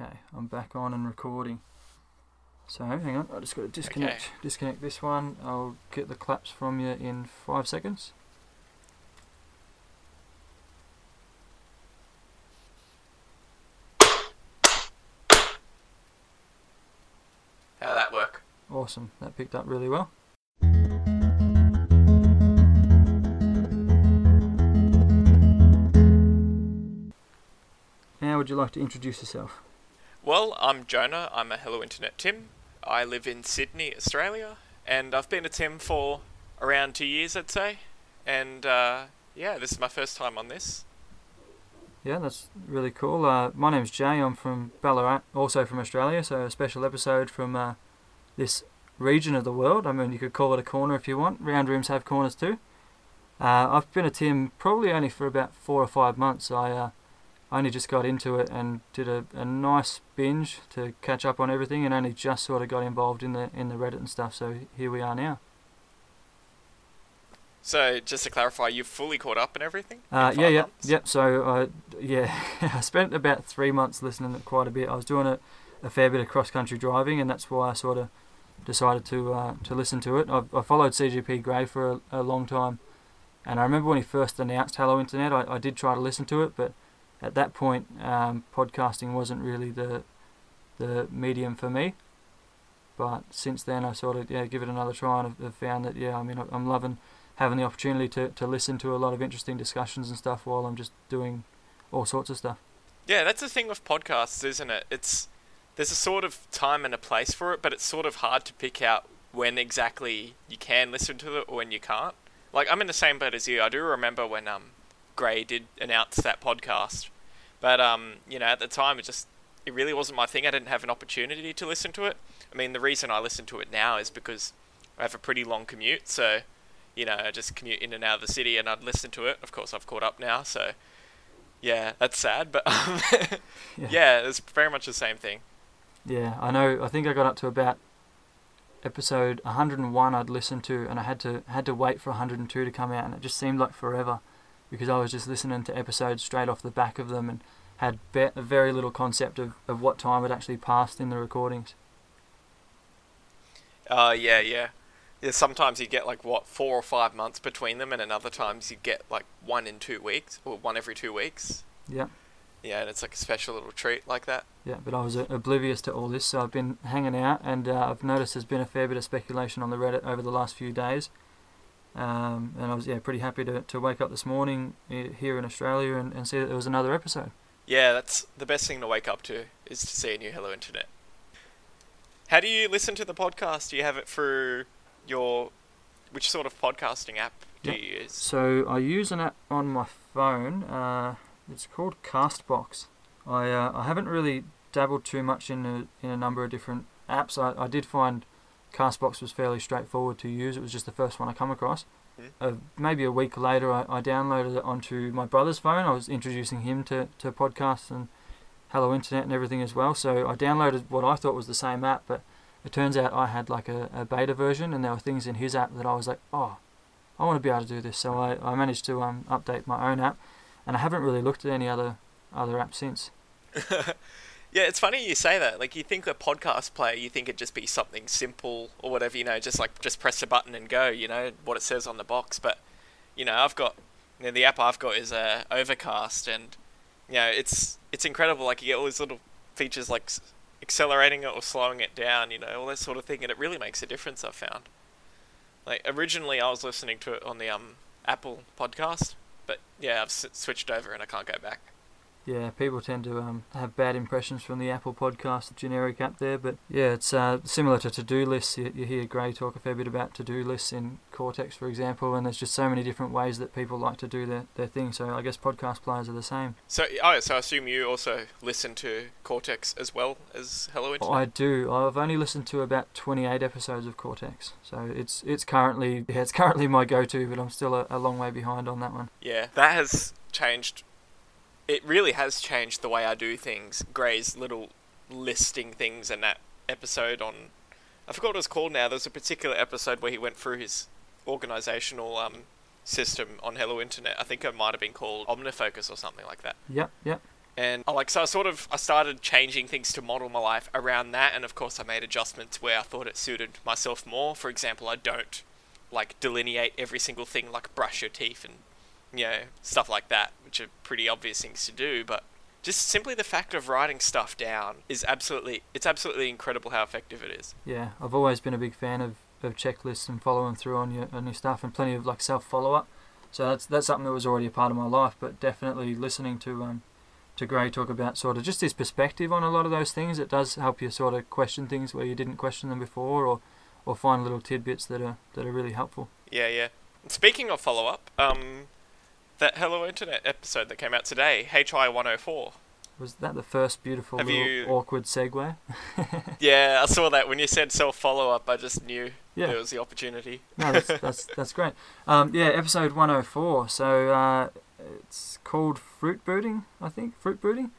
Okay, I'm back on and recording. So hang on, I just got to disconnect Okay. disconnect this one. I'll get the claps from you in five seconds. How'd that work? Awesome, that picked up really well. Now, would you like to introduce yourself? Well, I'm Jonah. I'm a Hello Internet Tim. I live in Sydney, Australia, and I've been a Tim for around two years, I'd say. And uh, yeah, this is my first time on this. Yeah, that's really cool. Uh, my name's Jay. I'm from Ballarat, also from Australia. So a special episode from uh, this region of the world. I mean, you could call it a corner if you want. Round rooms have corners too. Uh, I've been a Tim probably only for about four or five months. I uh, only just got into it and did a, a nice binge to catch up on everything, and only just sort of got involved in the in the Reddit and stuff. So here we are now. So, just to clarify, you've fully caught up and everything? in Uh, yeah, yeah, months? yep. So, uh, yeah, I spent about three months listening to quite a bit. I was doing a, a fair bit of cross country driving, and that's why I sort of decided to uh, to listen to it. I've, I followed CGP Grey for a, a long time, and I remember when he first announced Hello Internet, I, I did try to listen to it, but at that point, um, podcasting wasn't really the the medium for me. But since then, I sort of yeah give it another try, and I've found that yeah, I mean, I'm loving having the opportunity to, to listen to a lot of interesting discussions and stuff while I'm just doing all sorts of stuff. Yeah, that's the thing with podcasts, isn't it? It's there's a sort of time and a place for it, but it's sort of hard to pick out when exactly you can listen to it or when you can't. Like I'm in the same boat as you. I do remember when um Grey did announce that podcast, but um you know at the time it just it really wasn't my thing. I didn't have an opportunity to listen to it. I mean the reason I listen to it now is because I have a pretty long commute, so you know I just commute in and out of the city and I'd listen to it. Of course I've caught up now, so yeah, that's sad, but um, yeah. it's very much the same thing. Yeah, I know. I think I got up to about episode 101 I'd listened to, and I had to had to wait for 102 to come out, and it just seemed like forever because I was just listening to episodes straight off the back of them and had be- very little concept of, of what time had actually passed in the recordings. Uh, yeah, yeah. Yeah, sometimes you get like what four or five months between them, and then other times you get like one in two weeks, or one every two weeks. Yeah. Yeah, and it's like a special little treat like that. Yeah, but I was uh, oblivious to all this, so I've been hanging out, and uh, I've noticed there's been a fair bit of speculation on the Reddit over the last few days. Um, and I was yeah pretty happy to, to wake up this morning here in Australia and, and see that there was another episode. Yeah, that's the best thing to wake up to is to see a new Hello Internet. How do you listen to the podcast? Do you have it through your which sort of podcasting app do Yep. you use? So I use an app on my phone. Uh, it's called Castbox. I uh, I haven't really dabbled too much in a, in a number of different apps. I, I did find Castbox was fairly straightforward to use. It was just the first one I come across. Mhm. Uh, maybe a week later, I, I downloaded it onto my brother's phone. I was introducing him to, to podcasts and Hello Internet and everything as well. So I downloaded what I thought was the same app, but it turns out I had like a, a beta version, and there were things in his app that I was like, oh, I want to be able to do this. So I, I managed to um, update my own app, and I haven't really looked at any other other apps since. Yeah, it's funny you say that. Like you think a podcast player, you think it'd just be something simple or whatever, you know, just like just press a button and go, you know, what it says on the box. But you know, I've got you know, the app I've got is uh, Overcast, and you know, it's it's incredible. Like you get all these little features like accelerating it or slowing it down, you know, all that sort of thing, and it really makes a difference. I've found. Like originally, I was listening to it on the um Apple podcast, but yeah, I've s- switched over and I can't go back. Yeah, people tend to um, have bad impressions from the Apple Podcast generic app there, but yeah, it's uh, similar to to-do lists. You, you hear Grey talk a fair bit about to-do lists in Cortex, for example, and there's just so many different ways that people like to do their, their thing. So I guess podcast players are the same. So, oh, so I assume you also listen to Cortex as well as Hello Internet. I do. I've only listened to about 28 episodes of Cortex, so it's it's currently yeah, it's currently my go-to, but I'm still a, a long way behind on that one. Yeah, that has changed. It really has changed the way I do things. Grey's little listing things in that episode on. I forgot what it was called now. There's a particular episode where he went through his organizational um, system on Hello Internet. I think it might have been called Omnifocus or something like that. Yep, yep. And I like so I sort of I started changing things to model my life around that, and of course I made adjustments where I thought it suited myself more. For example, I don't like delineate every single thing like brush your teeth and you know stuff like that, which are pretty obvious things to do, but just simply the fact of writing stuff down is absolutely it's absolutely incredible how effective it is. Yeah, I've always been a big fan of, of checklists and following through on your on your stuff and plenty of like self follow up. So that's that's something that was already a part of my life, but definitely listening to um to Grey talk about sort of just his perspective on a lot of those things. It does help you sort of question things where you didn't question them before, or or find little tidbits that are that are really helpful. Yeah, yeah. Speaking of follow up, um, that Hello Internet episode that came out today, HI 104. Was that the first beautiful you- awkward segue? Yeah, I saw that when you said self follow up. I just knew Yeah. there was the opportunity. No, that's that's, that's great. Um, yeah, episode 104. So uh, it's called Fruit Booting, I think. Fruit Booting.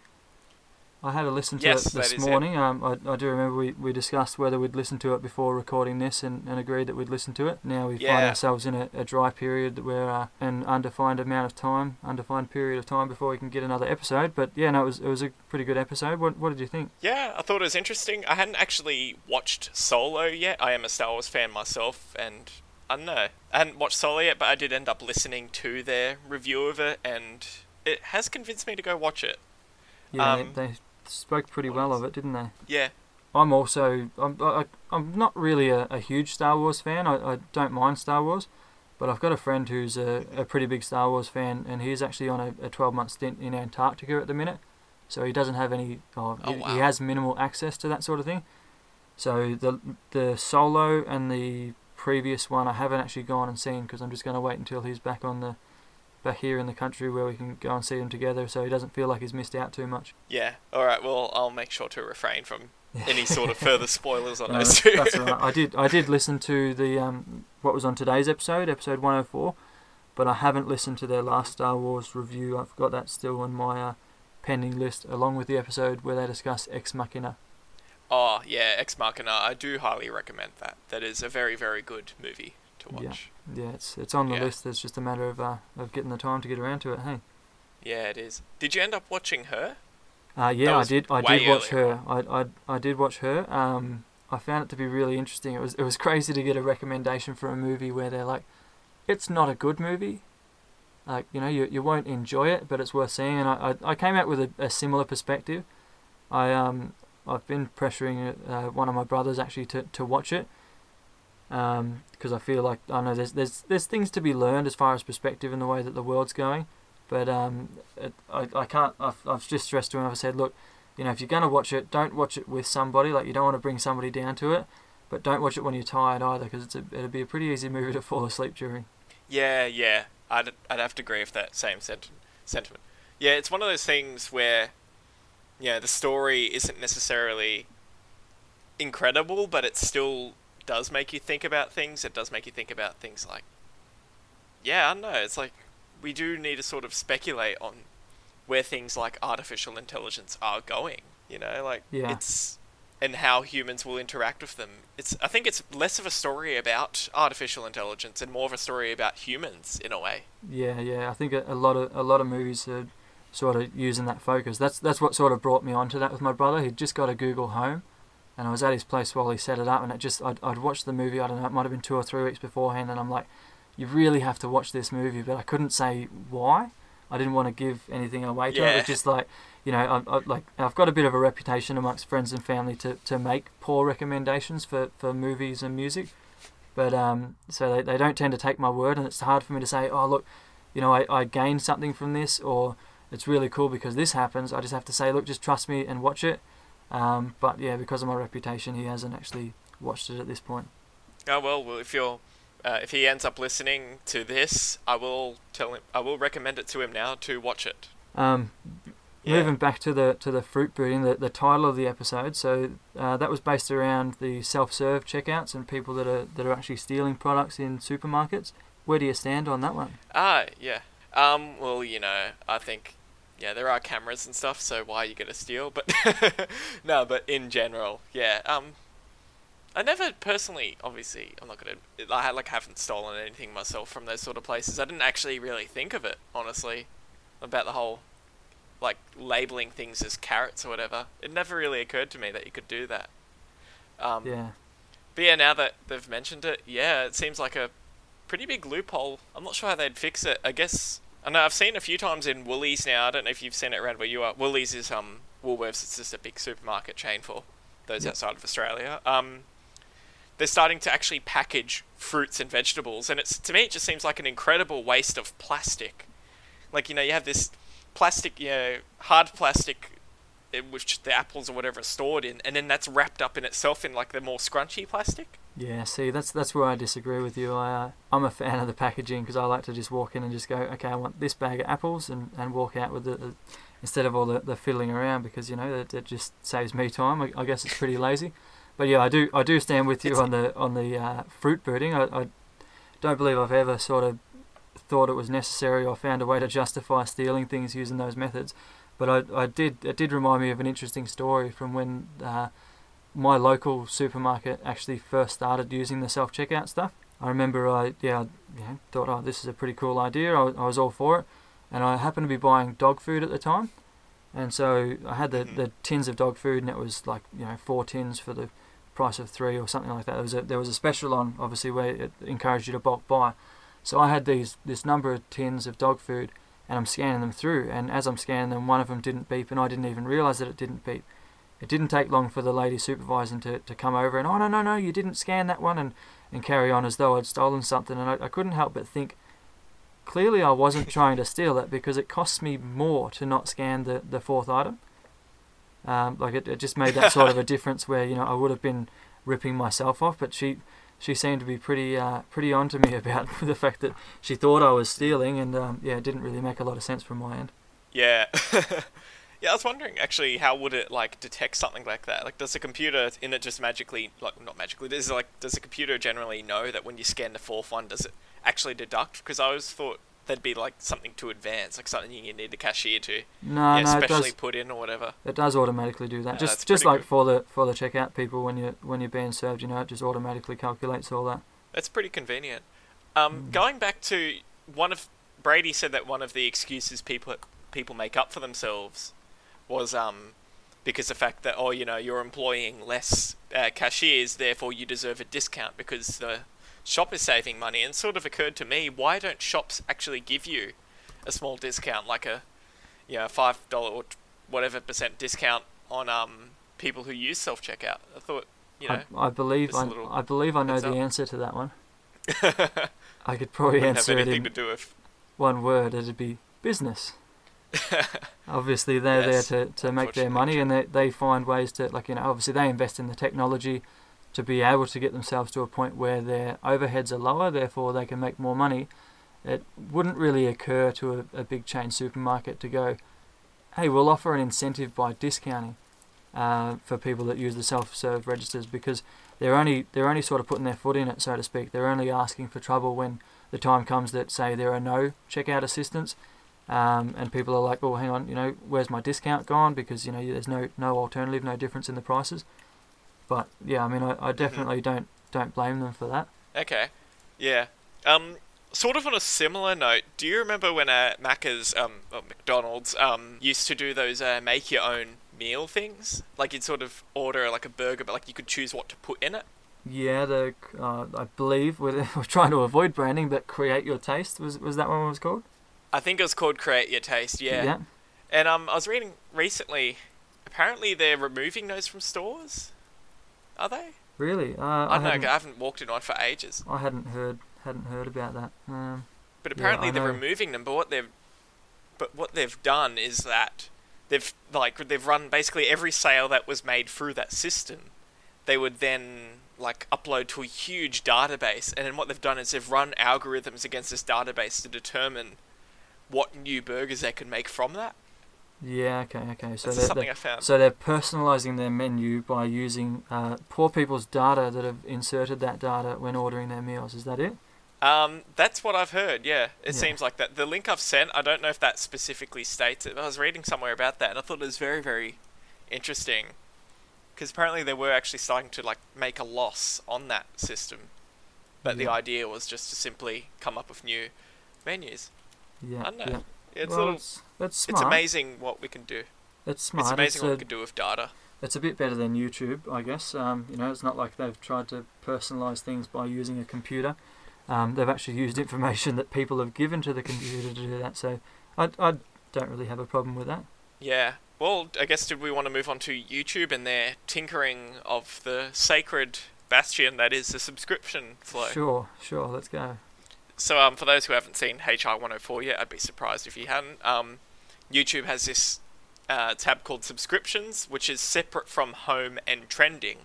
I had a listen to Yes, it this is it. morning. Um, I, I do remember we, we discussed whether we'd listen to it before recording this and, and agreed that we'd listen to it. Now we find ourselves in a, a dry period where uh, an undefined amount of time, undefined period of time before we can get another episode. But yeah, no, it was it was a pretty good episode. What what did you think? Yeah, I thought it was interesting. I hadn't actually watched Solo yet. I am a Star Wars fan myself, and I don't know. I hadn't watched Solo yet, but I did end up listening to their review of it, and it has convinced me to go watch it. Yeah, Um, they, they spoke pretty well of it, didn't they? Yeah, I'm also I'm I, I'm not really a, a huge Star Wars fan. I, I don't mind Star Wars, but I've got a friend who's a, a pretty big Star Wars fan, and he's actually on a, a 12 month stint in Antarctica at the minute. So he doesn't have any. Oh, Oh, he, wow. he has minimal access to that sort of thing. So the the solo and the previous one I haven't actually gone and seen because I'm just going to wait until he's back on the back here in the country where we can go and see them together, so he doesn't feel like he's missed out too much. yeah. All right. Well, I'll make sure to refrain from any sort of further spoilers on No, those two. that's right. I did I did listen to the um what was on today's episode, episode 104, but I haven't listened to their last Star Wars review. I've got that still on my uh, pending list, along with the episode where they discuss Ex Machina. Oh yeah, Ex Machina. I do highly recommend that. That is a very very good movie to watch. Yeah, yeah it's it's on the Yeah. list. It's just a matter of uh, of getting the time to get around to it. Hey. Yeah, it is. Did you end up watching her? Uh, yeah, I did. I did watch earlier her. I, I, I did watch her. Um, I found it to be really interesting. It was it was crazy to get a recommendation for a movie where they're like, it's not a good movie. Like you know, you you won't enjoy it, but it's worth seeing. And I I, I came out with a, a similar perspective. I um I've been pressuring uh, one of my brothers actually to, to watch it. Um, because I feel like I know there's there's there's things to be learned as far as perspective and the way that the world's going. But um, it, I, I can't. I've, I've just stressed to him. I've said, look, you know, if you're gonna watch it, don't watch it with somebody. Like you don't want to bring somebody down to it, but don't watch it when you're tired either, because it's a, it'll be a pretty easy movie to fall asleep during. Yeah, yeah. I'd I'd have to agree with that same sent- sentiment. Yeah, it's one of those things where, yeah, the story isn't necessarily incredible, but it still does make you think about things. It does make you think about things like, yeah, I don't know. It's like we do need to sort of speculate on where things like artificial intelligence are going. You know, like Yeah. it's and how humans will interact with them. It's I think it's less of a story about artificial intelligence and more of a story about humans in a way. Yeah, yeah. I think a, a lot of a lot of movies are sort of using that focus. That's that's what sort of brought me onto that with my brother. He'd just got a Google Home, and I was at his place while he set it up, and it just I'd, I'd watched the movie. I don't know, it might have been two or three weeks beforehand, and I'm like, you really have to watch this movie, but I couldn't say why. I didn't want to give anything away to it. It Yeah. was just like, you know, I, I, like I've got a bit of a reputation amongst friends and family to, to make poor recommendations for, for movies and music, but um, so they, they don't tend to take my word, and it's hard for me to say, oh look, you know, I, I gained something from this, or it's really cool because this happens. I just have to say, look, just trust me and watch it. Um, but yeah, because of my reputation, he hasn't actually watched it at this point. Oh well, well if you're uh, if he ends up listening to this, I will tell him. I will recommend it to him now to watch it. Um, Yeah. Moving back to the to the fruit booting, the, the title of the episode. So uh, that was based around the self-serve checkouts and people that are that are actually stealing products in supermarkets. Where do you stand on that one? Ah, yeah. Um, well, you know, I think, yeah, there are cameras and stuff, so why are you gonna steal? But no, but in general, yeah. Um, I never personally, obviously, I'm not gonna, I like haven't stolen anything myself from those sort of places. I didn't actually really think of it, honestly, about the whole like labeling things as carrots or whatever. It never really occurred to me that you could do that. Um, Yeah. But yeah, now that they've mentioned it, yeah, it seems like a pretty big loophole. I'm not sure how they'd fix it. I guess I know I've seen a few times in Woolies now. I don't know if you've seen it around where you are. Woolies is um Woolworths. It's just a big supermarket chain for those Yep. outside of Australia. Um, they're starting to actually package fruits and vegetables, and it's to me it just seems like an incredible waste of plastic. Like you know, you have this plastic, you know, hard plastic, which the apples or whatever are stored in, and then that's wrapped up in itself in like the more scrunchy plastic. Yeah, see, that's that's where I disagree with you. I uh, I'm a fan of the packaging because I like to just walk in and just go, okay, I want this bag of apples, and, and walk out with it uh, instead of all the, the fiddling around because you know that it just saves me time. I, I guess it's pretty lazy, but yeah, I do I do stand with you It's- on the on the uh, fruit booting. I, I don't believe I've ever sort of thought it was necessary or found a way to justify stealing things using those methods. But I, I did it did remind me of an interesting story from when uh, my local supermarket actually first started using the self checkout stuff. I remember I yeah know, thought oh this is a pretty cool idea. I, I was all for it, and I happened to be buying dog food at the time, and so I had the, Mhm. the tins of dog food, and it was like you know four tins for the price of three or something like that. There was a there was a special on obviously where it encouraged you to bulk buy. So I had these this number of tins of dog food, and I'm scanning them through. And as I'm scanning them, one of them didn't beep, and I didn't even realise that it didn't beep. It didn't take long for the lady supervising to, to come over and oh no no no you didn't scan that one and, and carry on as though I'd stolen something and I, I couldn't help but think clearly I wasn't trying to steal it because it costs me more to not scan the, the fourth item. Um, like it, it just made that sort of a difference where you know I would have been ripping myself off, but she she seemed to be pretty uh, pretty on to me about the fact that she thought I was stealing, and um, yeah, it didn't really make a lot of sense from my end. Yeah. yeah, I was wondering actually how would it like detect something like that? Like does the computer in it just magically like not magically, does like does the computer generally know that when you scan the fourth one does it actually deduct? Because I always thought there'd be like something to advance, like something you need the cashier to No, yeah, no, it specially does put in or whatever. it does automatically do that. Yeah, just just like good. for the for the checkout people when you when you're being served, you know, it just automatically calculates all that. That's pretty convenient. Um, Mm. Going back to one of Brady said that one of the excuses people people make up for themselves was um because the fact that oh you know you're employing less uh, cashiers therefore you deserve a discount because the shop is saving money and sort of occurred to me why don't shops actually give you a small discount like a you know five dollar or whatever percent discount on um people who use self checkout I thought you know I, I believe I, I believe I know the up. answer to that one. I could probably wouldn't have answer it in to do with one word. It'd be business. Obviously, they're Yes, there to, to make their money, and they, they find ways to like you know. Obviously, they invest in the technology to be able to get themselves to a point where their overheads are lower, therefore they can make more money. It wouldn't really occur to a, a big chain supermarket to go, hey, we'll offer an incentive by discounting uh, for people that use the self-serve registers because they're only they're only sort of putting their foot in it, so to speak. They're only asking for trouble when the time comes that say there are no checkout assistants, um, and people are like, well, hang on, you know, where's my discount gone?" Because you know, there's no no alternative, no difference in the prices. But yeah, I mean, I, I definitely don't don't blame them for that. Okay. Yeah. Um, sort of on a similar note, do you remember when uh, Macca's, um, or McDonald's, um, used to do those uh, make your own meal things? Like you'd sort of order like a burger, but like you could choose what to put in it. Yeah, the uh, I believe we're, we're trying to avoid branding, but create your taste was was that one it was called? I think it was called Create Your Taste. Yeah. yeah. And um, I was reading recently. Apparently, they're removing those from stores. Are they? Really? Uh, I I, don't know. I haven't walked in one for ages. I hadn't heard hadn't heard about that. Um, But apparently I they're know. removing them. But what they've, but what they've done is that they've like they've run basically every sale that was made through that system. They would then like upload to a huge database, and then what they've done is they've run algorithms against this database to determine what new burgers they can make from that. Yeah. Okay. Okay. So That's they're, something they're I found. so they're personalising their menu by using uh, poor people's data that have inserted that data when ordering their meals. Is that it? Um, that's what I've heard. Yeah, it Yeah. seems like that. The link I've sent, I don't know if that specifically states it. I was reading somewhere about that, and I thought it was very, very interesting. Because apparently they were actually starting to like make a loss on that system, but the idea was just to simply come up with new menus. Yeah. I don't know. yeah. It's well, a little. it's, it's It's amazing what we can do. It's smart. It's amazing It's what a- we can do with data. it's a bit better than YouTube, I guess. Um, you know, it's not like they've tried to personalize things by using a computer. Um, they've actually used information that people have given to the computer to do that. So I, I don't really have a problem with that. Yeah. Well, I guess did we want to move on to YouTube and their tinkering of the sacred bastion that is the subscription flow? Sure, sure, let's go. So, um, for those who haven't seen HI 104 yet, I'd be surprised if you hadn't. Um, YouTube has this uh, tab called subscriptions, which is separate from home and trending.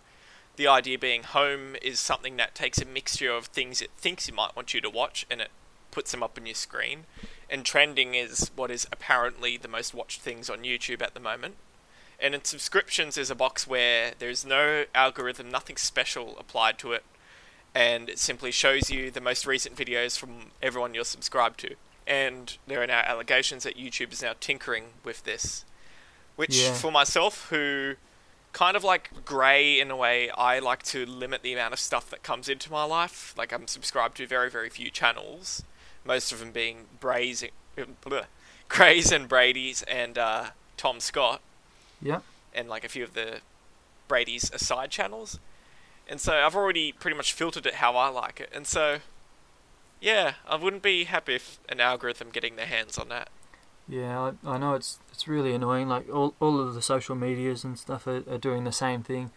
The idea being home is something that takes a mixture of things it thinks you might want you to watch and it puts them up on your screen. And trending is what is apparently the most watched things on YouTube at the moment. And in subscriptions is a box where there's no algorithm, nothing special applied to it, and it simply shows you the most recent videos from everyone you're subscribed to. And there are now allegations that YouTube is now tinkering with this. Which, Yeah. for myself, who kind of like grey in a way, I like to limit the amount of stuff that comes into my life. Like, I'm subscribed to very, very few channels, most of them being bleh, Grays and Brady's and uh, Tom Scott Yeah, and like a few of the Brady's aside channels. And so I've already pretty much filtered it how I like it. And so, yeah, I wouldn't be happy if an algorithm getting their hands on that. yeah, I, I know it's it's really annoying. Like all, all of the social medias and stuff are, are doing the same thing.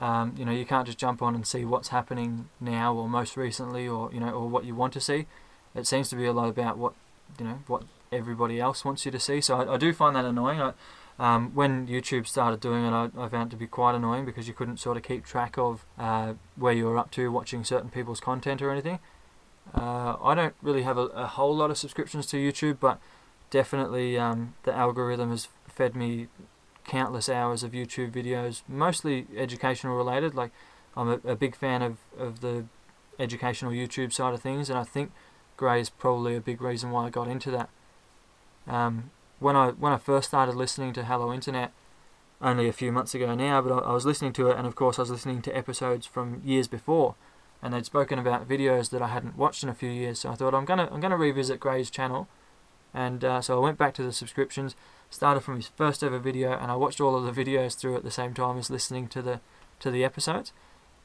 Um, you know, you can't just jump on and see what's happening now or most recently or you know or what you want to see. It seems to be a lot about what you know what everybody else wants you to see. So I, I do find that annoying. I, um, when YouTube started doing it, I, I found it to be quite annoying because you couldn't sort of keep track of uh, where you were up to watching certain people's content or anything. Uh, I don't really have a, a whole lot of subscriptions to YouTube, but definitely um, the algorithm has fed me countless hours of YouTube videos, mostly educational related. Like I'm a, a big fan of, of the educational YouTube side of things, and I think Grey is probably a big reason why I got into that. Um, when I when I first started listening to Hello Internet, only a few months ago now, but I, I was listening to it, and of course I was listening to episodes from years before, and they'd spoken about videos that I hadn't watched in a few years. So I thought I'm gonna I'm gonna revisit Grey's channel, and uh, so I went back to the subscriptions, started from his first ever video, and I watched all of the videos through at the same time as listening to the to the episodes,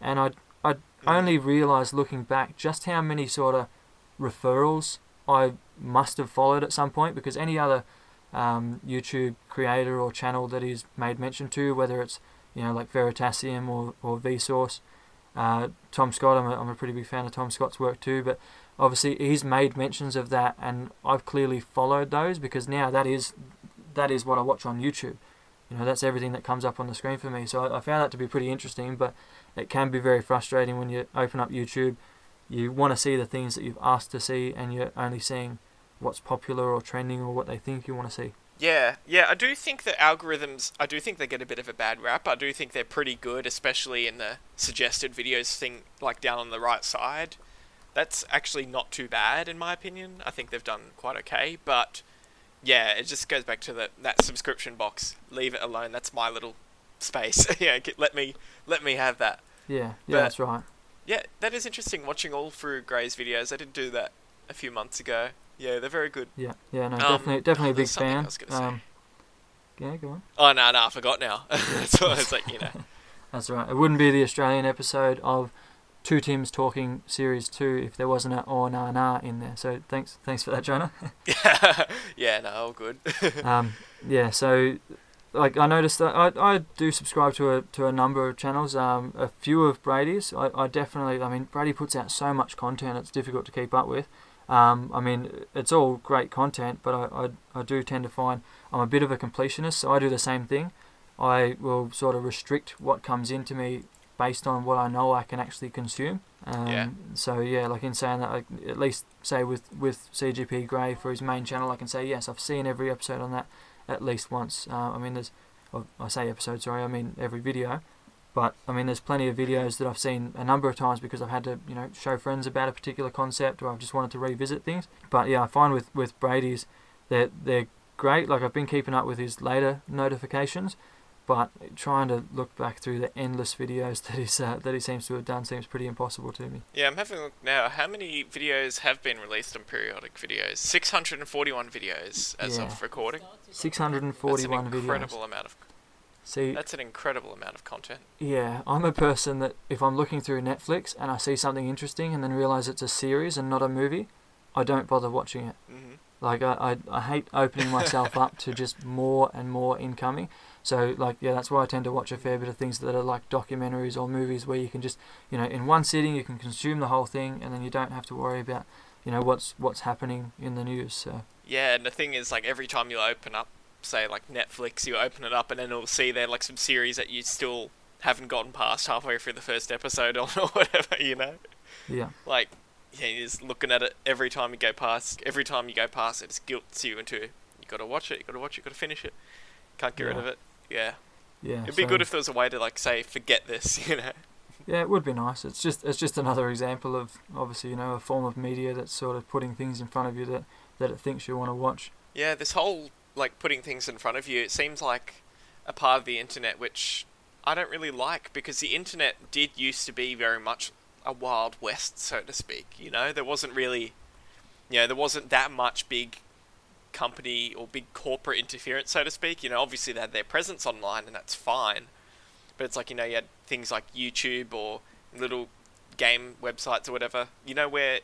and I I only realised looking back just how many sort of referrals I must have followed at some point because any other um, YouTube creator or channel that he's made mention to, whether it's you know like Veritasium or or Vsauce, uh, Tom Scott, I'm a, I'm a pretty big fan of Tom Scott's work too, but obviously he's made mentions of that, and I've clearly followed those because now that is that is what I watch on YouTube. You know, that's everything that comes up on the screen for me. So I, I found that to be pretty interesting, but it can be very frustrating when you open up YouTube. You want to see the things that you've asked to see, and you're only seeing what's popular or trending or what they think you want to see. Yeah, yeah, I do think that algorithms, I do think they get a bit of a bad rap. I do think they're pretty good, especially in the suggested videos thing, like down on the right side. That's actually not too bad, in my opinion. I think they've done quite okay, but yeah, it just goes back to the, that subscription box. Leave it alone. That's my little space. yeah, let me let me have that. Yeah, yeah, But- that's right. Yeah, that is interesting. Watching all through Grey's videos, I did do that a few months ago. Yeah, they're very good. Yeah, yeah, no, Um, definitely, definitely a big fan. I was gonna say. Um, yeah, go on. Oh no, no, I forgot now. so it's like you know. That's right. It wouldn't be the Australian episode of Two Tims Talking Series Two if there wasn't a oh nah nah in there. So thanks, thanks for that, Jonah. Yeah, yeah, no, all good. um, yeah, so like I noticed that I, I do subscribe to a to a number of channels. Um, a few of Brady's. I, I definitely. I mean, Brady puts out so much content. It's difficult to keep up with. Um, I mean, it's all great content, but I, I I do tend to find I'm a bit of a completionist, so I do the same thing. I will sort of restrict what comes into me based on what I know I can actually consume. Um, Yeah. So yeah, like in saying that, I, at least say with with CGP Grey for his main channel, I can say yes, I've seen every episode on that at least once. Uh, I mean, there's I say episode, sorry, I mean every video. But I mean, there's plenty of videos that I've seen a number of times because I've had to, you know, show friends about a particular concept or I've just wanted to revisit things. But yeah, I find with with Brady's, they're they're great. Like I've been keeping up with his later notifications, but trying to look back through the endless videos that he's uh, that he seems to have done seems pretty impossible to me. Yeah, I'm having a look now. How many videos have been released on periodic videos? 641 videos as Yeah. of recording. Six hundred and That's an videos. incredible amount of. See, That's an incredible amount of content. Yeah, I'm a person that if I'm looking through Netflix and I see something interesting and then realize it's a series and not a movie, I don't bother watching it. hmm Like I, I, I hate opening myself up to just more and more incoming. So like yeah, that's why I tend to watch a fair bit of things that are like documentaries or movies where you can just you know in one sitting you can consume the whole thing and then you don't have to worry about you know what's what's happening in the news. So Yeah, and the thing is, like every time you open up, say like Netflix, you open it up and then it'll see there like some series that you still haven't gotten past halfway through the first episode on or whatever, you know. yeah, Like, yeah, you're just looking at it every time you go past. Every time you go past, it just guilts you into you got to watch it, you got to watch it, you got to finish it. Can't get rid of it. Yeah, yeah. it'd be so- good if there was a way to like say forget this, you know. Yeah, it would be nice. It's just it's just another example of obviously you know a form of media that's sort of putting things in front of you that that it thinks you want to watch. Yeah, this whole like putting things in front of you, it seems like a part of the internet which I don't really like because the internet did used to be very much a wild west, so to speak. You know, there wasn't really, you know, there wasn't that much big company or big corporate interference, so to speak. You know, obviously they had their presence online and that's fine, but it's like you know you had things like YouTube or little game websites or whatever. You know where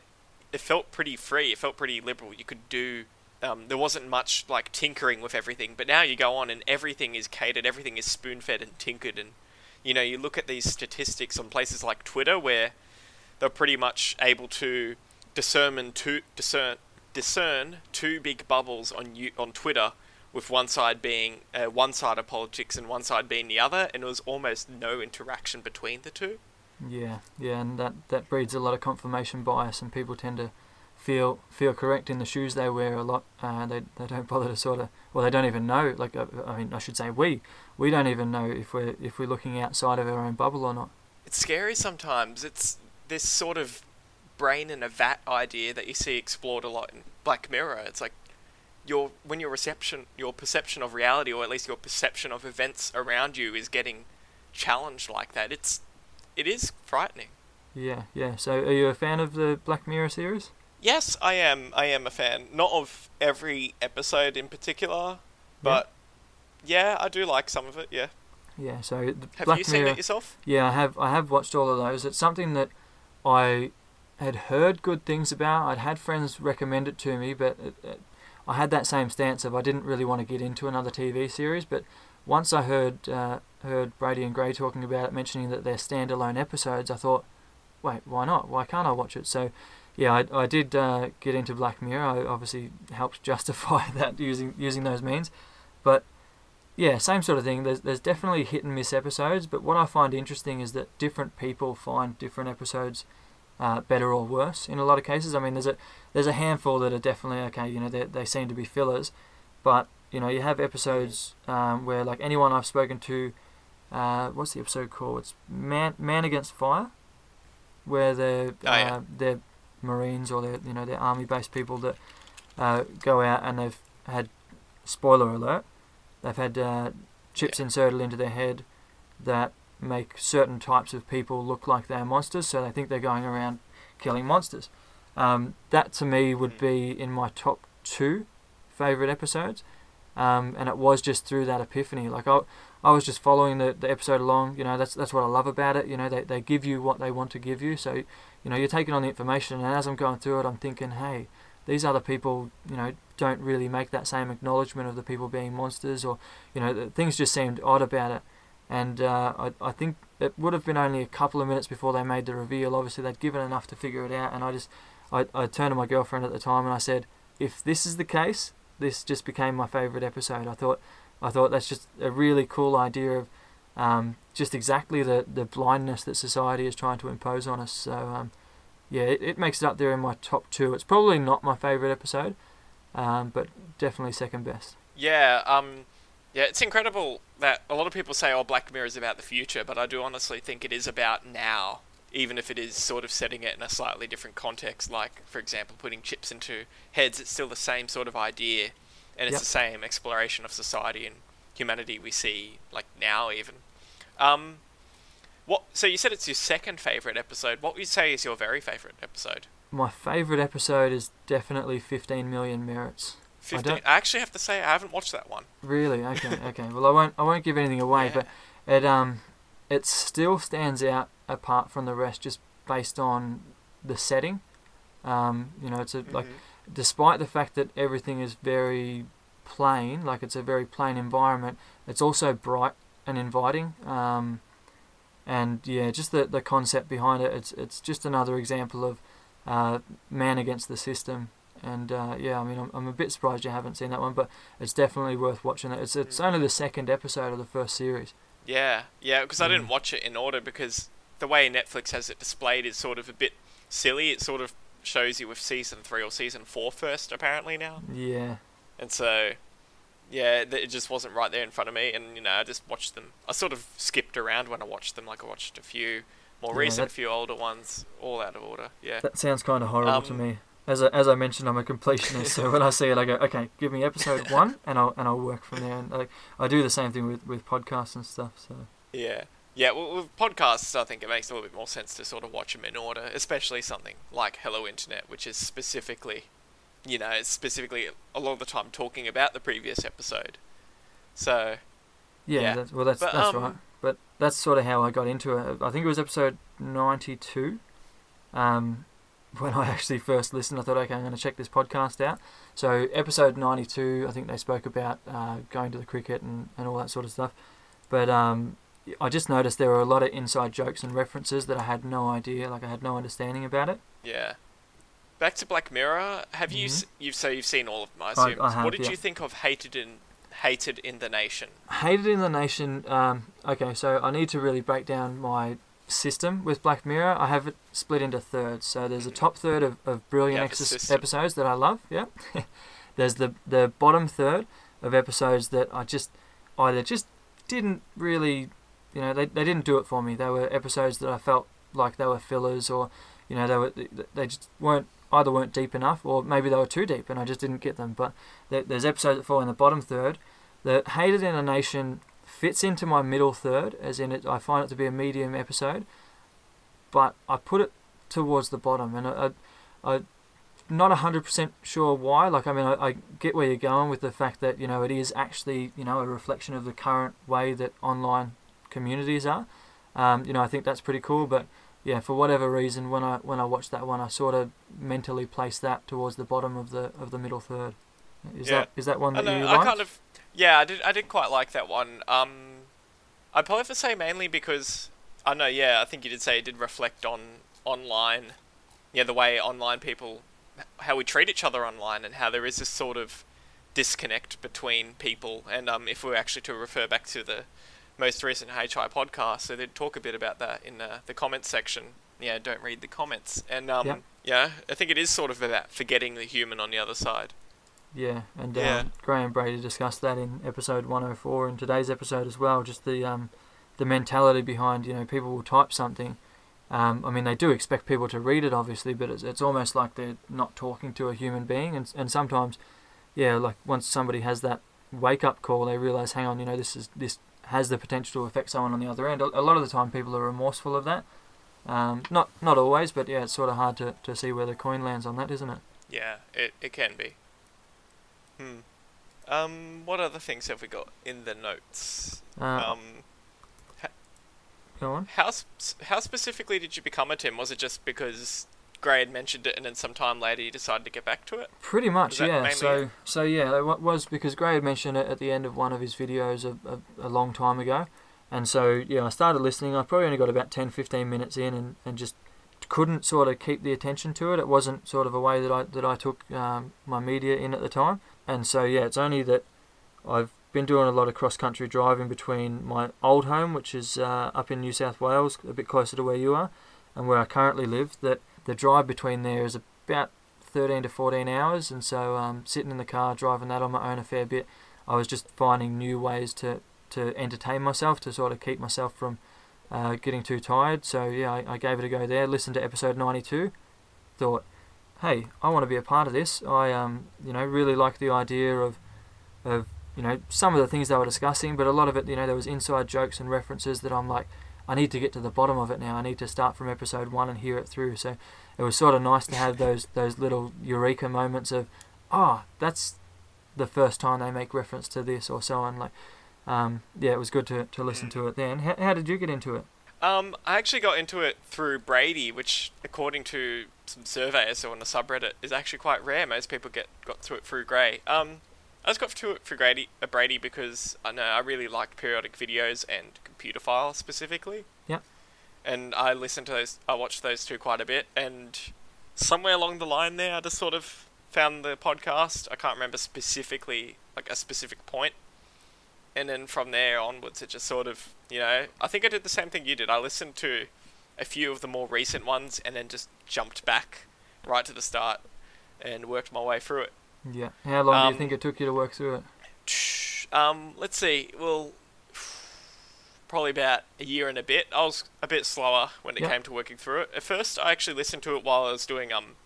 it felt pretty free. It felt pretty liberal. You could do. Um, there wasn't much like tinkering with everything, but now you go on and everything is catered, everything is spoon-fed and tinkered, and you know you look at these statistics on places like Twitter where they're pretty much able to discern two discern discern two big bubbles on you on Twitter, with one side being uh, one side of politics and one side being the other, and there was almost no interaction between the two. Yeah, yeah, and that that breeds a lot of confirmation bias, and people tend to feel feel correct in the shoes they wear a lot. Uh, they they don't bother to sort of, well, they don't even know. Like uh, I mean, I should say we we don't even know if we're if we're looking outside of our own bubble or not. It's scary sometimes. It's this sort of brain in a vat idea that you see explored a lot in Black Mirror. It's like your when your reception, your perception of reality, or at least your perception of events around you, is getting challenged like that. It's it is frightening. Yeah, yeah. So, are you a fan of the Black Mirror series? Yes, I am. I am a fan. Not of every episode in particular, but yeah, I do like some of it. Yeah. Yeah. So, the Have Black you seen Mirror. it yourself? Yeah, I have. I have watched all of those. It's something that I had heard good things about. I'd had friends recommend it to me, but it, it, I had that same stance of I didn't really want to get into another TV series. But once I heard uh, heard Brady and Grey talking about it, mentioning that they're standalone episodes, I thought, wait, why not? Why can't I watch it? So. Yeah, I, I did uh, get into Black Mirror. I obviously helped justify that using using those means, but yeah, same sort of thing. There's there's definitely hit and miss episodes, but what I find interesting is that different people find different episodes uh, better or worse in a lot of cases. I mean, there's a there's a handful that are definitely okay. You know, they they seem to be fillers, but you know, you have episodes um, where like anyone I've spoken to, uh, what's the episode called? It's Man Man Against Fire, where they're Oh, yeah. uh, they're Marines or they're you know they're army based people that uh, go out and they've had spoiler alert they've had uh, chips inserted into their head that make certain types of people look like they're monsters so they think they're going around killing monsters. Um, that to me would be in my top two favorite episodes um, and it was just through that epiphany. Like I, I was just following the, the episode along you know that's that's what I love about it you know they, they give you what they want to give you so you know you're taking on the information and as I'm going through it I'm thinking hey these other people you know don't really make that same acknowledgement of the people being monsters or you know things just seemed odd about it. And uh, I, I think it would have been only a couple of minutes before they made the reveal. Obviously they'd given enough to figure it out and I just I, I turned to my girlfriend at the time and I said if this is the case this just became my favorite episode. I thought I thought that's just a really cool idea of um, just exactly the, the blindness that society is trying to impose on us. So, um, yeah, it, it makes it up there in my top two. It's probably not my favourite episode, um, but definitely second best. Yeah, um, yeah, it's incredible that a lot of people say, "Oh, Black Mirror is about the future," but I do honestly think it is about now, even if it is sort of setting it in a slightly different context. Like, for example, putting chips into heads. It's still the same sort of idea, and it's Yep. the same exploration of society and humanity we see like now even. Um, what? So you said it's your second favorite episode. What would you say is your very favorite episode? My favourite episode is definitely 15 million merits. Fifteen. I, don't- I actually have to say I haven't watched that one. Really? Okay, okay. Well, I won't. I won't give anything away, Yeah. but it um, it still stands out apart from the rest, just based on the setting. Um, you know, it's a like, Mhm. despite the fact that everything is very plain, like it's a very plain environment, it's also bright and inviting. Um, and yeah, just the the concept behind it. It's it's just another example of uh, man against the system. And uh, yeah, I mean, I'm, I'm a bit surprised you haven't seen that one, but it's definitely worth watching. It. It's it's Mm. only the second episode of the first series. Yeah, yeah, because I didn't Mm. watch it in order because the way Netflix has it displayed is sort of a bit silly. It sort of shows you with season three or season four first, apparently now, Yeah, and so yeah, it just wasn't right there in front of me, and you know, I just watched them. I sort of skipped around when I watched them. Like I watched a few more Yeah, recent, that- few older ones, all out of order. Yeah, that sounds kind of horrible to Um, me. As I, as I mentioned, I'm a completionist, so when I see it, I go, okay, give me episode one, and I'll and I'll work from there. And like, I do the same thing with, with podcasts and stuff. So yeah, yeah. Well, with podcasts, I think it makes a little bit more sense to sort of watch them in order, especially something like Hello Internet, which is specifically, you know, specifically a lot of the time talking about the previous episode. So yeah, Yeah. That's, well, that's But, that's um, right. But that's sort of how I got into it. I think it was episode 92. Um, when I actually first listened, I thought, okay, I'm going to check this podcast out. So episode 92, I think they spoke about uh, going to the cricket and, and all that sort of stuff. But um, I just noticed there were a lot of inside jokes and references that I had no idea, like I had no understanding about it. yeah. Back to Black Mirror. Have you Mhm. s you've so you've seen all of them? I I- assume. I have, what did yeah. you think of Hated in Hated in the Nation? Hated in the Nation. Um, okay, so I need to really break down my system with Black Mirror. I have it split into thirds. So there's a top third of, of brilliant You have a exis- system. episodes that I love. Yeah. there's the the bottom third of episodes that I just either just didn't really, you know, they they didn't do it for me. They were episodes that I felt like they were fillers, or you know, they were they just weren't either weren't deep enough, or maybe they were too deep, and I just didn't get them. But there's episodes that fall in the bottom third. The Hated in a Nation fits into my middle third, as in it, I find it to be a medium episode, but I put it towards the bottom, and I, I, I not hundred percent sure why. Like, I mean, I, I get where you're going with the fact that you know it is actually you know a reflection of the current way that online communities are. Um, you know, I think that's pretty cool, but yeah, for whatever reason, when I when I watched that one, I sort of mentally placed that towards the bottom of the of the middle third. Is Yeah. that is that one I that know. you I liked? kind of yeah. I did. I did quite like that one. Um, I'd probably have to say mainly because I know. Yeah, I think you did say it did reflect on online. Yeah, the way online people, how we treat each other online, and how there is this sort of disconnect between people. And um, if we were actually to refer back to the most recent HI podcast, so they'd talk a bit about that in uh, the comments section. Yeah, don't read the comments. And um, Yep. yeah, I think it is sort of about forgetting the human on the other side. Yeah, and Yeah. Um, Grey and Brady discussed that in episode 104 in today's episode as well. Just the um, the mentality behind you know people will type something. Um, I mean they do expect people to read it obviously, but it's, it's almost like they're not talking to a human being, and and sometimes, yeah, like once somebody has that wake up call, they realize, hang on, you know this is this has the potential to affect someone on the other end. A, lot of the time, people are remorseful of that. Um, not not always, but yeah, it's sort of hard to, to see where the coin lands on that, isn't it? Yeah, it, it can be. Hmm. Um, what other things have we got in the notes? Uh, Um, go on. how sp- how specifically did you become a Tim? Was it just because Grey had mentioned it, and then some time later you decided to get back to it? Pretty much, yeah. So, it? so yeah, it was because Grey had mentioned it at the end of one of his videos a, a, a long time ago, and so yeah, I started listening. I probably only got about 10, 15 minutes in, and, and just couldn't sort of keep the attention to it. It wasn't sort of a way that I that I took um, my media in at the time, and so yeah, it's only that I've been doing a lot of cross country driving between my old home, which is uh, up in New South Wales, a bit closer to where you are, and where I currently live. That the drive between there is about 13 to 14 hours, and so um, sitting in the car driving that on my own a fair bit, I was just finding new ways to, to entertain myself, to sort of keep myself from uh, getting too tired. So yeah, I, I gave it a go there. Listened to episode 92, thought, hey, I want to be a part of this. I um, you know, really like the idea of of you know, some of the things they were discussing, but a lot of it, you know, there was inside jokes and references that I'm like, I need to get to the bottom of it now. I need to start from episode one and hear it through. So it was sort of nice to have those those little eureka moments of, oh, that's the first time they make reference to this or so on. Like, um, yeah, it was good to, to listen to it then. How, how did you get into it? Um, I actually got into it through Brady, which, according to some surveys on the subreddit, is actually quite rare. Most people get got to it through Grey. Um, I just got to it for Brady, uh, Brady because I know I really liked periodic videos and computer files specifically. Yeah. And I listened to those. I watched those two quite a bit, and somewhere along the line there, I just sort of found the podcast. I can't remember specifically like a specific point, and then from there onwards, it just sort of you know. I think I did the same thing you did. I listened to a few of the more recent ones, and then just jumped back right to the start and worked my way through it. Yeah. How long do Um, you think it took you to work through it? Um, let's see. Well, probably about a year and a bit. I was a bit slower when it Yeah. came to working through it. At first, I actually listened to it while I was doing um,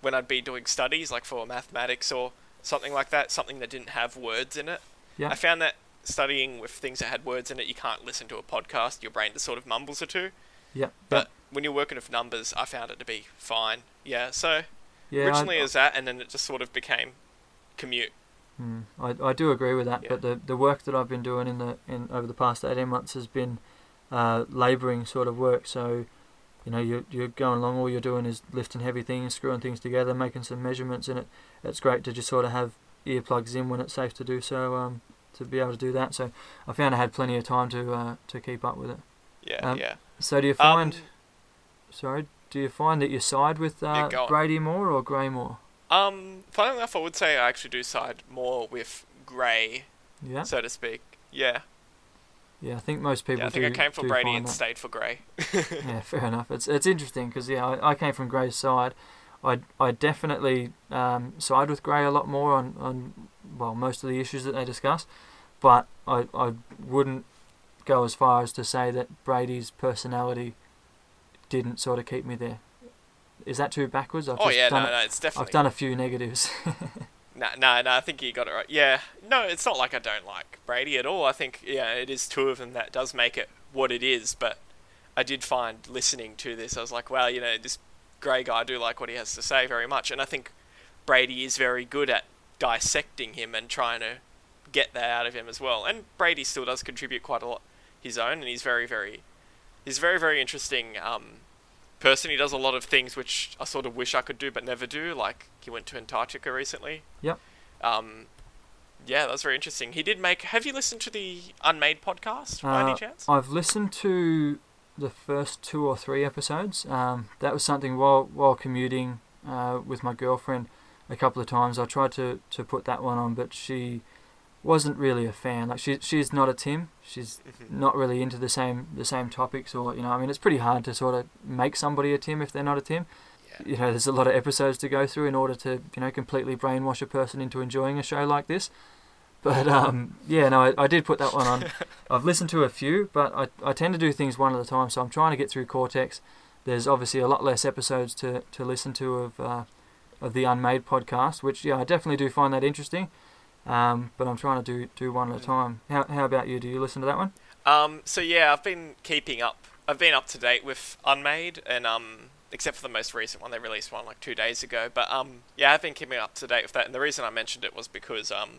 when I'd be doing studies like for mathematics or something like that, something that didn't have words in it. Yeah. I found that studying with things that had words in it, you can't listen to a podcast. Your brain just sort of mumbles or two. Yeah. But when you're working with numbers, I found it to be fine. Yeah. So yeah, originally it was that, and then it just sort of became commute. Mm, I, I do agree with that, Yeah. but the, the work that I've been doing in the in over the past eighteen months has been uh, labouring sort of work. So, you know, you're you're going along, all you're doing is lifting heavy things, screwing things together, making some measurements, and it it's great to just sort of have earplugs in when it's safe to do so. Um, to be able to do that, so I found I had plenty of time to uh, to keep up with it. Yeah. Um, yeah. So do you find? Um, sorry, do you find that you side with uh, on. Brady more or Grey more? Um, funnily enough, I would say I actually do side more with Grey, Yeah, so to speak. Yeah, yeah. I think most people yeah. I think do, I came for Brady and that. stayed for Grey. yeah, fair enough. It's it's interesting because yeah, I, I came from Grey's side. I I definitely um, side with Grey a lot more on, on well most of the issues that they discuss, but I I wouldn't go as far as to say that Brady's personality didn't sort of keep me there. Is that too backwards? I've oh yeah, done no, no, it's definitely. I've done a few negatives. No, no, no. I think you got it right. Yeah, no, it's not like I don't like Brady at all. I think yeah, it is two of them that does make it what it is. But I did find listening to this, I was like, wow, you know, this Grey guy, I do like what he has to say very much, and I think Brady is very good at dissecting him and trying to get that out of him as well. And Brady still does contribute quite a lot his own, and he's very, very, he's a very, very interesting um, person. He does a lot of things which I sort of wish I could do but never do. Like he went to Antarctica recently. Yep. Um, yeah, that was very interesting. He did make. Have you listened to the Unmade podcast by any Uh, chance? I've listened to the first two or three episodes. Um, that was something while while commuting uh, with my girlfriend a couple of times. I tried to, to put that one on, but she wasn't really a fan. Like she she's not a Tim. She's Mhm. not really into the same the same topics or you know. I mean, it's pretty hard to sort of make somebody a Tim if they're not a Tim. Yeah. You know, there's a lot of episodes to go through in order to you know completely brainwash a person into enjoying a show like this. But um, yeah, no, I, I did put that one on. I've listened to a few, but I, I tend to do things one at a time. So I'm trying to get through Cortex. There's obviously a lot less episodes to, to listen to of uh, of the Unmade podcast, which yeah, I definitely do find that interesting. Um, but I'm trying to do do one at a time. How how about you? Do you listen to that one? Um, so yeah, I've been keeping up. I've been up to date with Unmade, and um, except for the most recent one, they released one like two days ago. But um, yeah, I've been keeping up to date with that. And the reason I mentioned it was because um,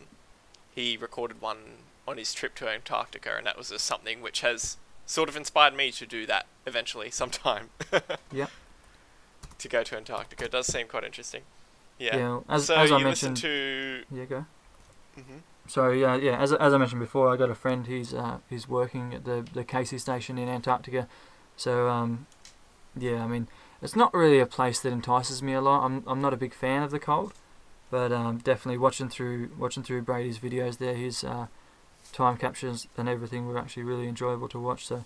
he recorded one on his trip to Antarctica, and that was just something which has sort of inspired me to do that eventually, sometime. Yeah. To go to Antarctica, it does seem quite interesting. Yeah. as so as I you listen to. Yeah, go. Hmm So yeah, yeah. As, as I mentioned before, I got a friend. He's uh, he's working at the the Casey station in Antarctica. So um, yeah. I mean, it's not really a place that entices me a lot. I'm I'm not a big fan of the cold, but um, definitely watching through watching through Brady's videos there, his uh, time captures and everything were actually really enjoyable to watch. So.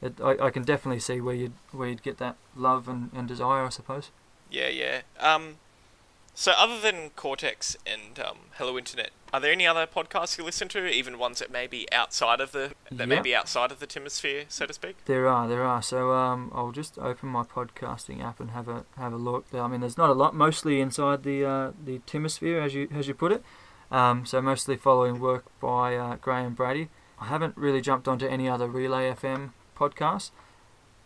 It, I, I can definitely see where you'd where you'd get that love and, and desire, I suppose. Yeah, yeah. Um, so other than Cortex and um, Hello Internet, are there any other podcasts you listen to, even ones that may be outside of the that may be outside of the Timosphere, so to speak? There are, there are. So um, I'll just open my podcasting app and have a have a look. I mean, there's not a lot, mostly inside the uh, the Timosphere, as you as you put it. Um, so mostly following work by uh, Grey and Brady. I haven't really jumped onto any other Relay FM podcasts,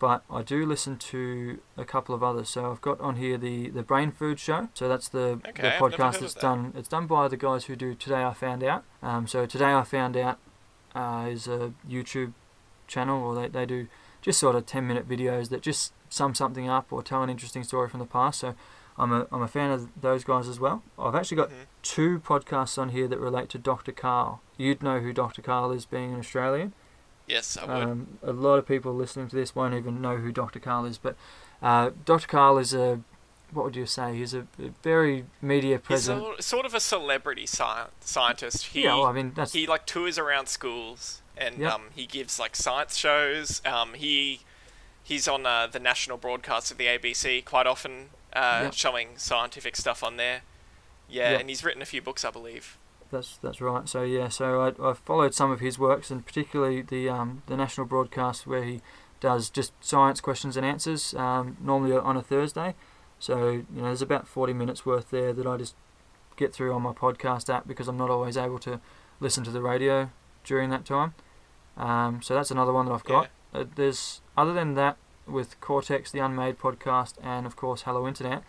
but I do listen to a couple of others. So I've got on here the the Brain Food Show. So that's the, Okay, the podcast that's that. done. It's done by the guys who do Today I Found Out. Um, so Today I Found Out uh, is a YouTube channel, or they they do just sort of ten minute videos that just sum something up or tell an interesting story from the past. So I'm a I'm a fan of those guys as well. I've actually got Mhm. two podcasts on here that relate to Dr. Karl. You'd know who Dr. Karl is, being an Australian. Yes, I would. Um, a lot of people listening to this won't even know who Dr. Karl is, but uh, Dr. Karl is a what would you say? He's a, very media He's present. a, sort of a celebrity sci- scientist. He yeah, well, I mean that's he like tours around schools and Yep. um, he gives like science shows. Um, he he's on uh, the national broadcast of the ABC quite often, uh, Yep. showing scientific stuff on there. Yeah, Yep. and he's written a few books, I believe. That's that's right. So yeah, so I I followed some of his works and particularly the um the national broadcast where he does just science questions and answers. Um, normally on a Thursday. So you know, there's about 40 minutes worth there that I just get through on my podcast app because I'm not always able to listen to the radio during that time. Um, so that's another one that I've got. Uh, there's other than that with Cortex, the Unmade podcast, and of course Hello Internet.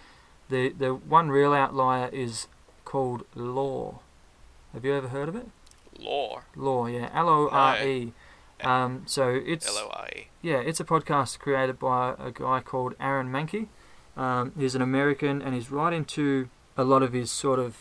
The the one real outlier is called Lore. Have you ever heard of it? Lore. Lore, yeah, L O R E. Um, so it's L O I E. yeah, it's a podcast created by a guy called Aaron Mahnke. Um, he's an American, and he's right into a lot of his sort of,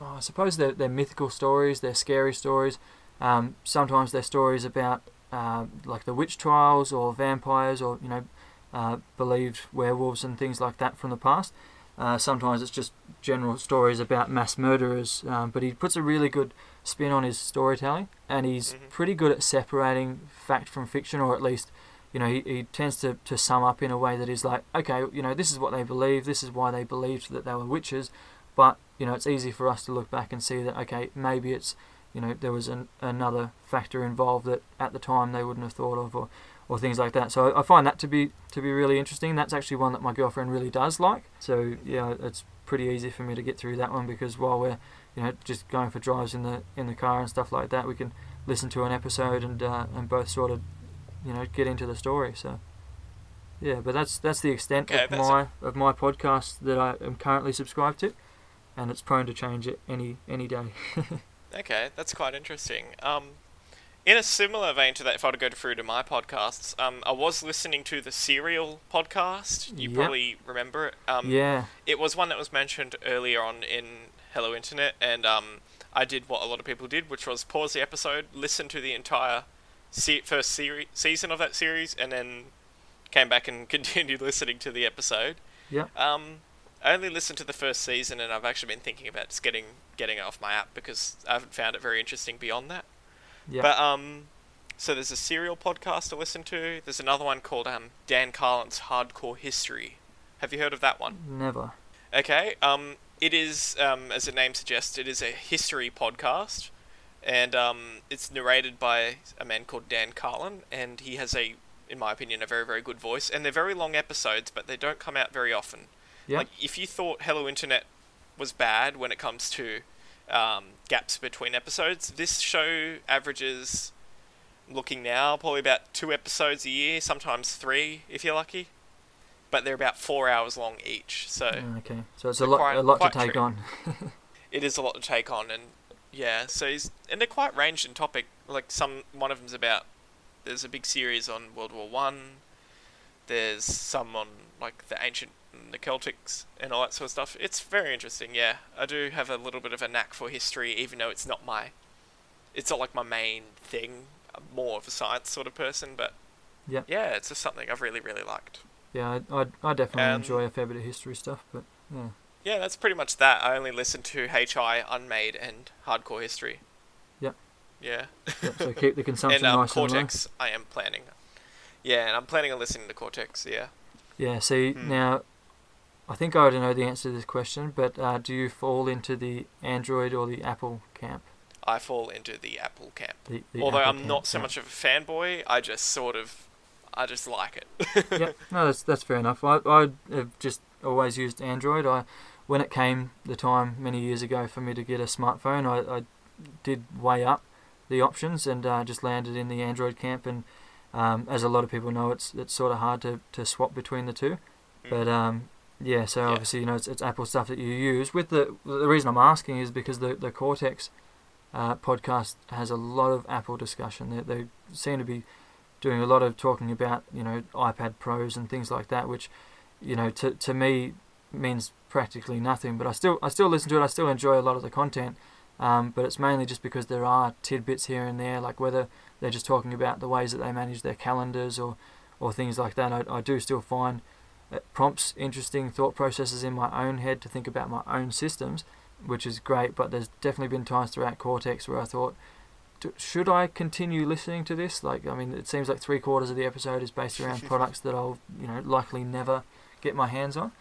oh, I suppose they're, they're mythical stories, they're scary stories. Um, sometimes they're stories about uh, like the witch trials or vampires or you know uh, believed werewolves and things like that from the past. Uh, sometimes it's just general stories about mass murderers, um, but he puts a really good spin on his storytelling, and he's Mhm. pretty good at separating fact from fiction, or at least, you know, he, he tends to, to sum up in a way that is like, okay, you know, this is what they believe, this is why they believed that they were witches, but you know, it's easy for us to look back and see that okay, maybe it's, you know, there was an, another factor involved that at the time they wouldn't have thought of, or or things like that. So I find that to be to be really interesting. That's actually one that my girlfriend really does like. So yeah, it's pretty easy for me to get through that one because while we're you know just going for drives in the in the car and stuff like that, we can listen to an episode and uh, and both sort of you know get into the story. So yeah, but that's that's the extent Okay, of my of my podcast that I am currently subscribed to, and it's prone to change it any any day. Okay, that's quite interesting. Um, in a similar vein to that, if I were to go through to my podcasts, um, I was listening to the Serial podcast. You Yep. probably remember it. Um, yeah, It was one that was mentioned earlier on in Hello Internet, and um, I did what a lot of people did, which was pause the episode, listen to the entire se- first seri- season of that series, and then came back and continued listening to the episode. Yep. Um, I only listened to the first season, and I've actually been thinking about just getting getting it off my app because I haven't found it very interesting beyond that. Yeah, But um, so there's a serial podcast to listen to. There's another one called um Dan Carlin's Hardcore History. Have you heard of that one? never. Okay. Um, it is um, as the name suggests, it is a history podcast, and um, it's narrated by a man called Dan Carlin, and he has a, in my opinion, a very very good voice. And they're very long episodes, but they don't come out very often. Yeah, Like if you thought Hello Internet was bad when it comes to um, gaps between episodes, this show averages, looking now, probably about two episodes a year, sometimes three if you're lucky. But they're about four hours long each, so Mm, okay. So it's a lot quite- a lot to take true. on. it is a lot to take on. And yeah, so he's, and they're quite ranged in topic. Like some, one of them's about. There's a big series on World War One. There's some on like the ancient the Celtics and all that sort of stuff. It's very interesting. Yeah, I do have a little bit of a knack for history, even though it's not my. It's not like my main thing. I'm more of a science sort of person, but. Yeah. Yeah, it's just something I've really, really liked. Yeah, I, I, I definitely Um, enjoy a fair bit of history stuff, but yeah, Yeah, that's pretty much that. I only listen to HI, Unmade, and Hardcore History. Yep. Yeah. yeah so keep the consumption and um, nice and low. Cortex, I am planning. Yeah, and I'm planning on listening to Cortex. Yeah. Yeah, see Hmm. now, I think I already know the answer to this question, but uh, do you fall into the Android or the Apple camp? I fall into the Apple camp. The, the Although Apple I'm camp, not so yeah. much of a fanboy, I just sort of, I just like it. yeah, no, that's that's fair enough. I I have just always used Android. I when it came the time many years ago for me to get a smartphone, I, I did weigh up the options and uh, just landed in the Android camp. And um, as a lot of people know, it's it's sort of hard to, to swap between the two. Mm. But um, yeah, so Yeah. obviously you know it's, it's Apple stuff that you use. With the the reason I'm asking is because the the Cortex uh, podcast has a lot of Apple discussion. They they seem to be doing a lot of talking about you know iPad Pros and things like that, which you know to to me means practically nothing. But I still I still listen to it. I still enjoy a lot of the content. Um, but it's mainly just because there are tidbits here and there, like whether they're just talking about the ways that they manage their calendars or, or things like that. I, I do still find it prompts interesting thought processes in my own head to think about my own systems, which is great. But there's definitely been times throughout Cortex where I thought, should I continue listening to this? Like, I mean, it seems like three quarters of the episode is based around products that I'll, you know, likely never get my hands on.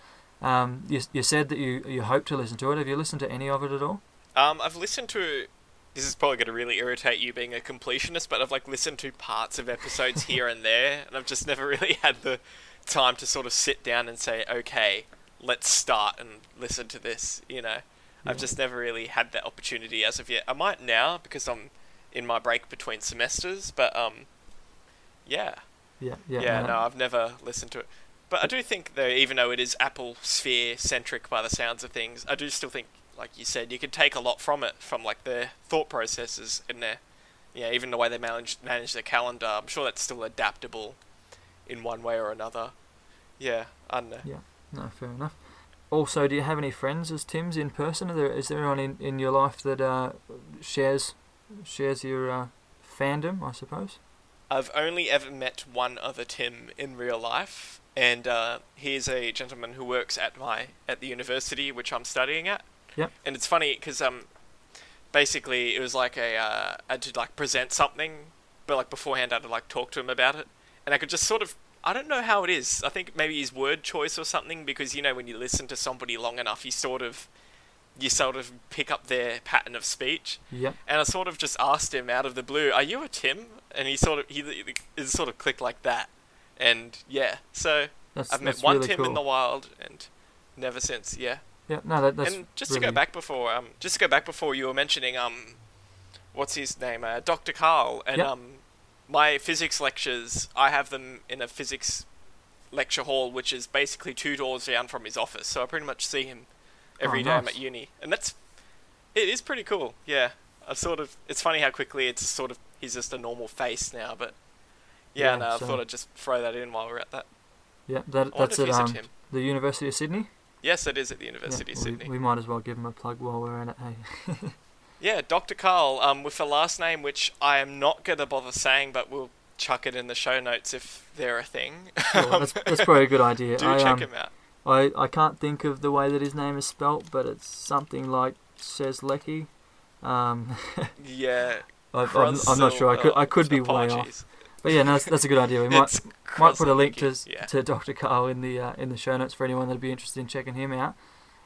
Um, you, you said that you you hope to listen to it. Have you listened to any of it at all? Um, I've listened to. This is probably going to really irritate you being a completionist, but I've like listened to parts of episodes here and there, and I've just never really had the time to sort of sit down and say, okay, let's start and listen to this. You know, I've just never really had that opportunity as of yet. I might now because I'm in my break between semesters, but um, yeah, Yeah, yeah. yeah, no, no, I've never listened to it. But I do think, though, even though it is Apple Sphere centric by the sounds of things, I do still think, like you said, you could take a lot from it, from like their thought processes in there. Yeah, even the way they manage manage their calendar. I'm sure that's still adaptable in one way or another. Yeah, I don't know. No, fair enough. Also, do you have any friends as Tim's in person? There, is there anyone in, in your life that uh, shares shares your uh, fandom? I suppose. I've only ever met one other Tim in real life, and uh, he's a gentleman who works at my at the university which I'm studying at. Yep. And it's funny because um, basically it was like a uh, I had to like present something, but like beforehand I had to like talk to him about it, and I could just sort of I don't know how it is. I think maybe his word choice or something because you know when you listen to somebody long enough, you sort of you sort of pick up their pattern of speech. Yep. And I sort of just asked him out of the blue, "Are you a Tim?" And he sort of he it sort of clicked like that. And yeah, so That's, I've met one really Tim cool. in the wild, and never since. Yeah. Yeah, no, that, that's and just really, to go back before, um, just to go back before you were mentioning um, what's his name, uh, Dr. Karl, and Yep. um, my physics lectures, I have them in a physics lecture hall, which is basically two doors down from his office. So I pretty much see him every Oh, day I'm at uni, and that's it is pretty cool. Yeah, I've sort of. It's funny how quickly it's sort of he's just a normal face now, but yeah, Yeah, no, I thought I'd just throw that in while we're at that. Yeah, that, I that's if at um, the University of Sydney. Yes, it is at the Yeah, University of we- Sydney. We, might as well give him a plug while we're in it. Hey. Yeah, Dr. Karl, um, with a last name which I am not gonna bother saying, but we'll chuck it in the show notes if they're a thing. Cool, that's, that's probably a good idea. Do I, check um, him out. I, I can't think of the way that his name is spelt, but it's something like Seslecki. Um, Yeah, I, I'm, I'm not sure. I could I could be way off. But yeah, no, that's, that's a good idea. We might might put a link to yeah. to Dr. Karl in the uh, in the show notes for anyone that'd be interested in checking him out.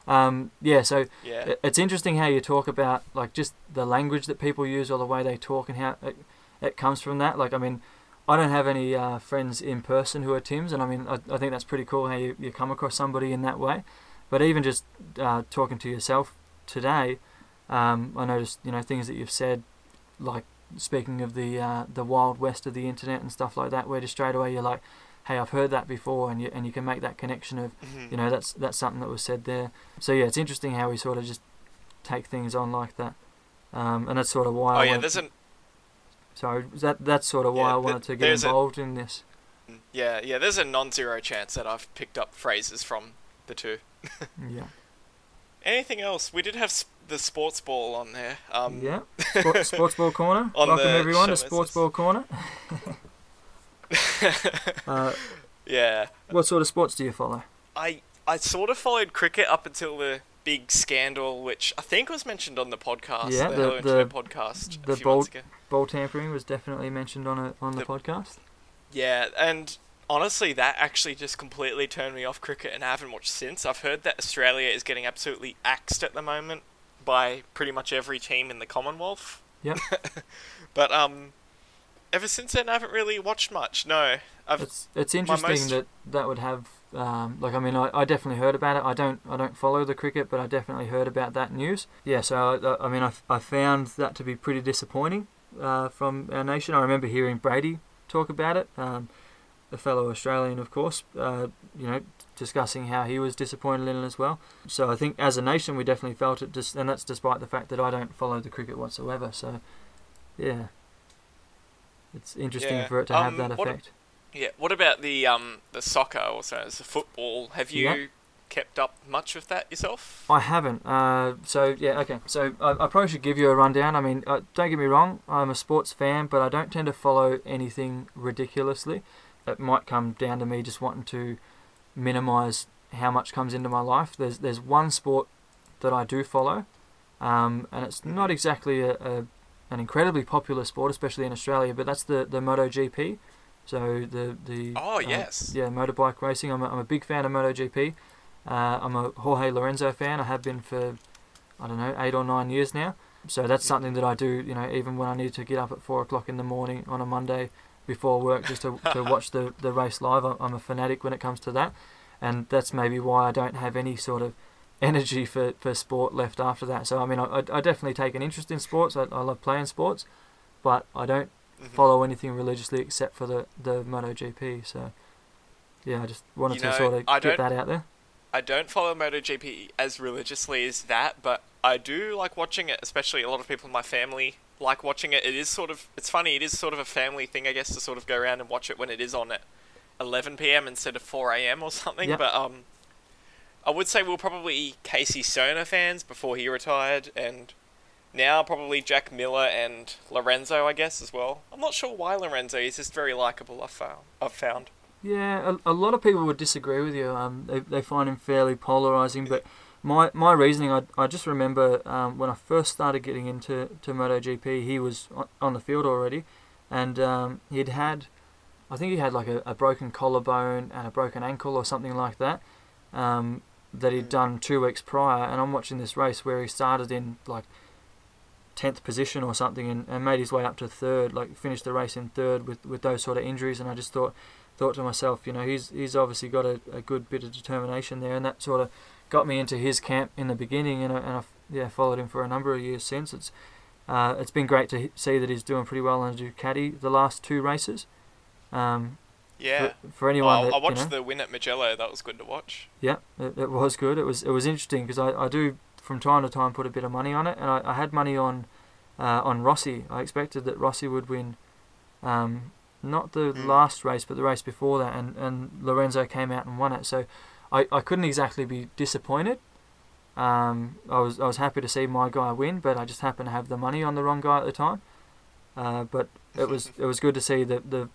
Um, yeah, so Yeah, it's interesting how you talk about like just the language that people use or the way they talk and how it, it comes from that. Like, I mean, I don't have any uh, friends in person who are Tims, and I mean, I, I think that's pretty cool how you, you come across somebody in that way. But even just uh, talking to yourself today, um, I noticed you know things that you've said, like speaking of the uh, the wild west of the internet and stuff like that, where just straight away you're like, hey, I've heard that before, and you and you can make that connection of Mhm. you know that's that's something that was said there so yeah it's interesting how we sort of just take things on like that um, and that's sort of why Oh I yeah, went, there's an so that that's sort of why Yeah, I th- wanted to get there's a- involved in this yeah yeah there's a non-zero chance that I've picked up phrases from the two. yeah Anything else? We did have s- the sports ball on there. Um, yeah Sport, sports ball corner welcome everyone to sports ball corner uh, yeah. what sort of sports do you follow I I sort of followed cricket up until the big scandal, which I think was mentioned on the podcast, Yeah, the, the- the- podcast, the a few months bold- ago. ball tampering was definitely mentioned on a on the, The- podcast Yeah, and honestly, that actually just completely turned me off cricket, and I haven't watched since. I've heard that Australia is getting absolutely axed at the moment by pretty much every team in the Commonwealth. Yep. but um, ever since then, I haven't really watched much. No, I've it's it's interesting most- that that would have Um, like I mean, I, I definitely heard about it. I don't I don't follow the cricket, but I definitely heard about that news. Yeah, so I, I mean, I, I found that to be pretty disappointing uh, from our nation. I remember hearing Brady talk about it, um, a fellow Australian, of course. Uh, you know, discussing how he was disappointed in it as well. So I think as a nation, we definitely felt it, just, and that's despite the fact that I don't follow the cricket whatsoever. So, yeah, it's interesting Yeah. for it to have Um, that what- effect. Yeah. What about the um the soccer also as the football? Have you Yeah. kept up much with that yourself? I haven't. Uh, so yeah, okay. So I, I probably should give you a rundown. I mean, uh, don't get me wrong. I'm a sports fan, but I don't tend to follow anything ridiculously. It might come down to me just wanting to minimise how much comes into my life. There's there's one sport that I do follow, um, and it's not exactly a, a an incredibly popular sport, especially in Australia. But that's the the MotoGP. So the the Oh uh, yes. yeah, motorbike racing. I'm a, I'm a big fan of MotoGP. Uh, I'm a Jorge Lorenzo fan. I have been for, I don't know, eight or nine years now. So that's something that I do, you know, even when I need to get up at four o'clock in the morning on a Monday before work just to, to watch the, the race live. I'm a fanatic when it comes to that. And that's maybe why I don't have any sort of energy for, for sport left after that. So, I mean, I, I definitely take an interest in sports. I, I love playing sports, but I don't Mhm. follow anything religiously except for the, the MotoGP. So, yeah, I just wanted You to know, sort of I get that out there. I don't follow MotoGP as religiously as that, but I do like watching it. Especially a lot of people in my family like watching it. It is sort of it's funny. It is sort of a family thing, I guess, to sort of go around and watch it when it is on at 11 p.m. instead of 4 a.m. or something. Yep. But um, I would say we we're probably Casey Stoner fans before he retired, and now probably Jack Miller and Lorenzo, I guess, as well. I'm not sure why Lorenzo. He's just very likable. I've found. Yeah, a, a lot of people would disagree with you. Um, they, they find him fairly polarizing, but my my reasoning, I, I just remember um, when I first started getting into to MotoGP, he was on, on the field already, and um, he'd had, I think he had like a, a broken collarbone and a broken ankle or something like that, um, that he'd done two weeks prior, and I'm watching this race where he started in like tenth position or something and, and made his way up to third, like finished the race in third with, with those sort of injuries, and I just thought thought to myself, you know, he's he's obviously got a, a good bit of determination there, and that sort of got me into his camp in the beginning, and, I, and I've yeah followed him for a number of years since. It's uh, it's been great to see that he's doing pretty well on Ducati the last two races. Um, Yeah. for, for anyone Oh, that I you watched know, the win at Mugello. That was good to watch. yeah, it, it was good. It was it was interesting because I, I do from time to time put a bit of money on it, and I, I had money on uh, on Rossi. I expected that Rossi would win, um, not the Mm. last race, but the race before that, and, and Lorenzo came out and won it. So I, I couldn't exactly be disappointed. Um, I was I was happy to see my guy win, but I just happened to have the money on the wrong guy at the time. Uh, but it was it was good to see that the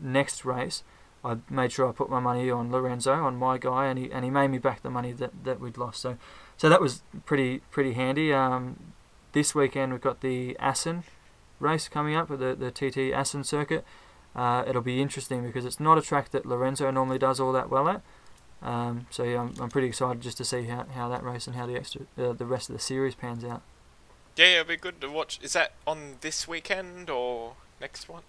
next race. I made sure I put my money on Lorenzo, on my guy, and he and he made me back the money that, that we'd lost. So, so that was pretty pretty handy. Um, this weekend we've got the Assen race coming up, the the TT Assen circuit. Uh, it'll be interesting because it's not a track that Lorenzo normally does all that well at. Um, so yeah, I'm, I'm pretty excited just to see how, how that race and how the extra uh, the rest of the series pans out. Yeah, it'd be good to watch. Is that on this weekend or next one?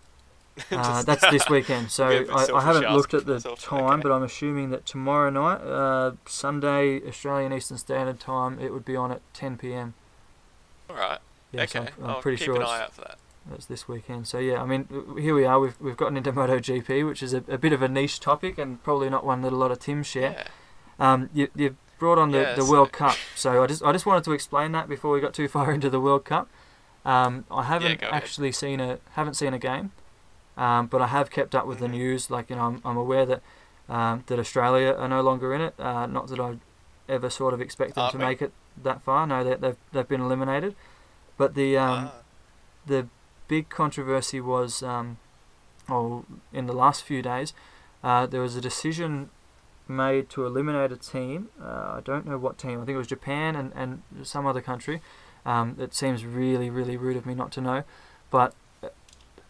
Uh, that's this weekend. So I, I haven't looked at the time, Okay. but I'm assuming that tomorrow night, uh, Sunday Australian Eastern Standard Time, it would be on at 10 p.m. All right. Yeah, so okay. I'm, I'm I'll pretty keep sure an eye out for that. it's this weekend. So yeah, I mean, here we are. We've we've gotten into MotoGP, which is a, a bit of a niche topic and probably not one that a lot of Tims share. Yeah. Um, you you brought on the, Yeah, the so- World Cup, so I just I just wanted to explain that before we got too far into the World Cup. Um, I haven't ahead. actually seen a haven't seen a game, um, but I have kept up with the Mhm. news. Like you know, I'm, I'm aware that um, that Australia are no longer in it. Uh, not that I ever sort of expect them Aren't to make it that far. No, they, they've they've been eliminated. But the um, Ah. the big controversy was, um, oh, in the last few days, uh, there was a decision made to eliminate a team. Uh, I don't know what team. I think it was Japan and, and some other country. Um, it seems really, really rude of me not to know. But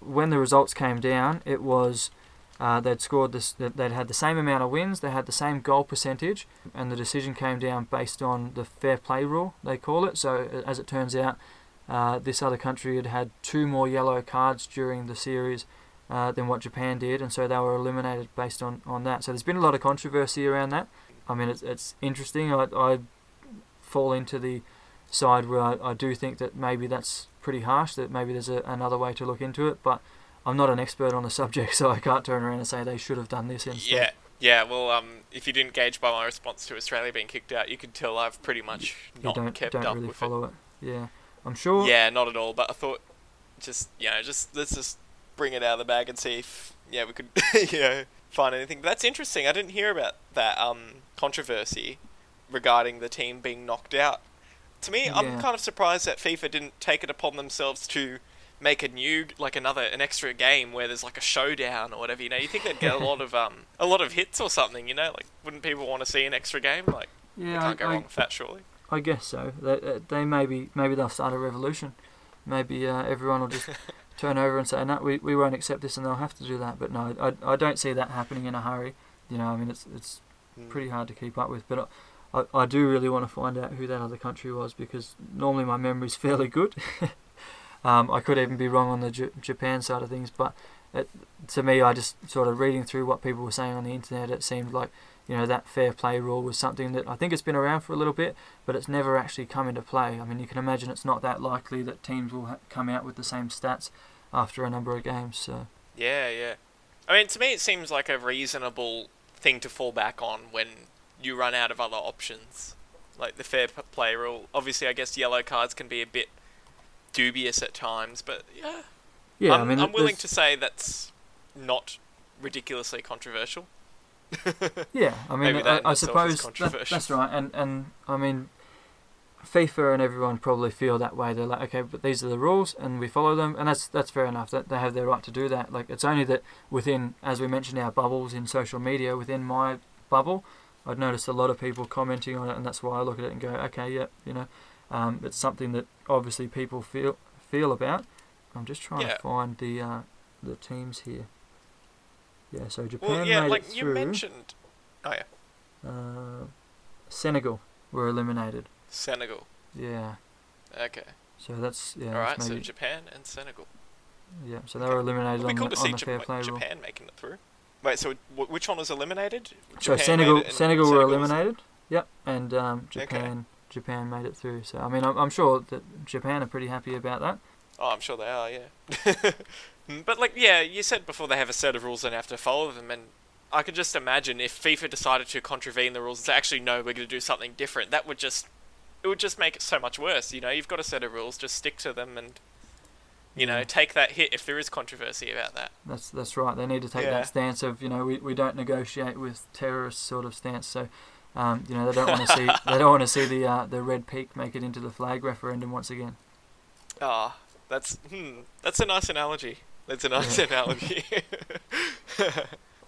when the results came down, it was uh, they'd scored this. They'd had the same amount of wins. They had the same goal percentage, and the decision came down based on the fair play rule. They call it. So as it turns out, uh, this other country had had two more yellow cards during the series uh, than what Japan did, and so they were eliminated based on, on that. So there's been a lot of controversy around that. I mean, it's, it's interesting. I, I fall into the side where I, I do think that maybe that's pretty harsh, that maybe there's a, another way to look into it, but I'm not an expert on the subject, so I can't turn around and say they should have done this instead. Yeah, yeah. Well, um, if you didn't gauge by my response to Australia being kicked out, you could tell I've pretty much you not don't, kept don't up really with follow it. Yeah, I'm sure. Yeah, not at all. But I thought, just you know, just let's just bring it out of the bag and see if yeah we could you know find anything. But that's interesting. I didn't hear about that um controversy regarding the team being knocked out. To me, I'm kind of surprised that FIFA didn't take it upon themselves to make a new like another an extra game where there's like a showdown or whatever you know you think they'd get a lot of um a lot of hits or something you know like wouldn't people want to see an extra game like yeah, can't go I, wrong with that surely I, guess so. They, uh, they maybe maybe they'll start a revolution. Maybe uh, everyone will just turn over and say, "No, we, we won't accept this," and they'll have to do that. But no, I, I don't see that happening in a hurry. You know, I mean, it's it's Mm. pretty hard to keep up with. But I, I, do really want to find out who that other country was because normally my memory's fairly good. um, I could even be wrong on the J- Japan side of things, but it, to me, I just sort of reading through what people were saying on the internet, it seemed like you know that fair play rule was something that I think it's been around for a little bit, but it's never actually come into play. I mean, you can imagine it's not that likely that teams will ha- come out with the same stats after a number of games. So Yeah, yeah. I mean, to me, it seems like a reasonable thing to fall back on when you run out of other options. Like the fair play rule. Obviously, I guess yellow cards can be a bit dubious at times, but yeah. yeah, I'm, I mean, I'm willing to say that's not ridiculously controversial. Yeah, I mean, Maybe that in I, I suppose that, that's right, and and I mean, FIFA and everyone probably feel that way. They're like, okay, but these are the rules, and we follow them, and that's that's fair enough. That they have their right to do that. Like it's only that within, as we mentioned, our bubbles in social media, within my bubble, I'd noticed a lot of people commenting on it, and that's why I look at it and go, okay, yeah, you know, um, it's something that obviously people feel feel about. I'm just trying Yeah. to find the uh, the teams here. Yeah, so Japan Well, yeah, made like it you through. mentioned. Oh yeah, Uh, Senegal were eliminated. Senegal. Yeah. Okay. So that's yeah. All that's right. So Japan and Senegal. yeah. So they were eliminated It'd be on, cool the, to see on the Jap- fair play rule. Japan making it through. Wait, so wh- which one was eliminated? So Japan made Senegal, Senegal were eliminated. Yep, and um, Okay. Japan, Japan made it through. So I mean, I'm, I'm sure that Japan are pretty happy about that. Oh, I'm sure they are, yeah. But like, yeah, you said before they have a set of rules and have to follow them, and I could just imagine if FIFA decided to contravene the rules and say, actually, no, we're going to do something different. That would just, it would just make it so much worse. You know, you've got a set of rules, just stick to them, and you know, take that hit if there is controversy about that. That's that's right. They need to take Yeah. that stance of you know we, we don't negotiate with terrorists sort of stance. So. Um, you know they don't want to see they don't want to see the uh, the red peak make it into the flag referendum once again. Ah, that's hmm, that's a nice analogy. That's a nice Yeah. analogy.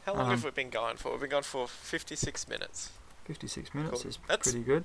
How long Um, have we been going for? We've been going for 56 minutes. 56 minutes Cool. is That's- pretty good.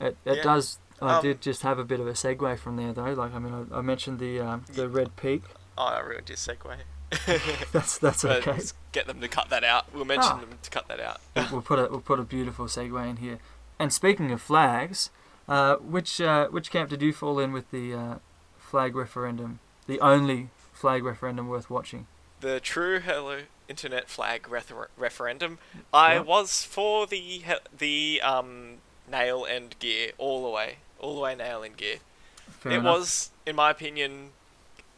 It, it Yeah. does. I Um, did just have a bit of a segue from there though. Like I mean, I, I mentioned the um, the red peak. Oh, I ruined your segue. That's that's But okay. let's get them to cut that out. We'll mention Ah. them to cut that out. we'll, we'll put a we'll put a beautiful segue in here. And speaking of flags, uh, which uh, which camp did you fall in with the uh, flag referendum? The only flag referendum worth watching. The true Hello Internet flag refer- referendum. I Yep. was for the the um nail and gear all the way, all the way nail and gear. Fair it enough. was, in my opinion,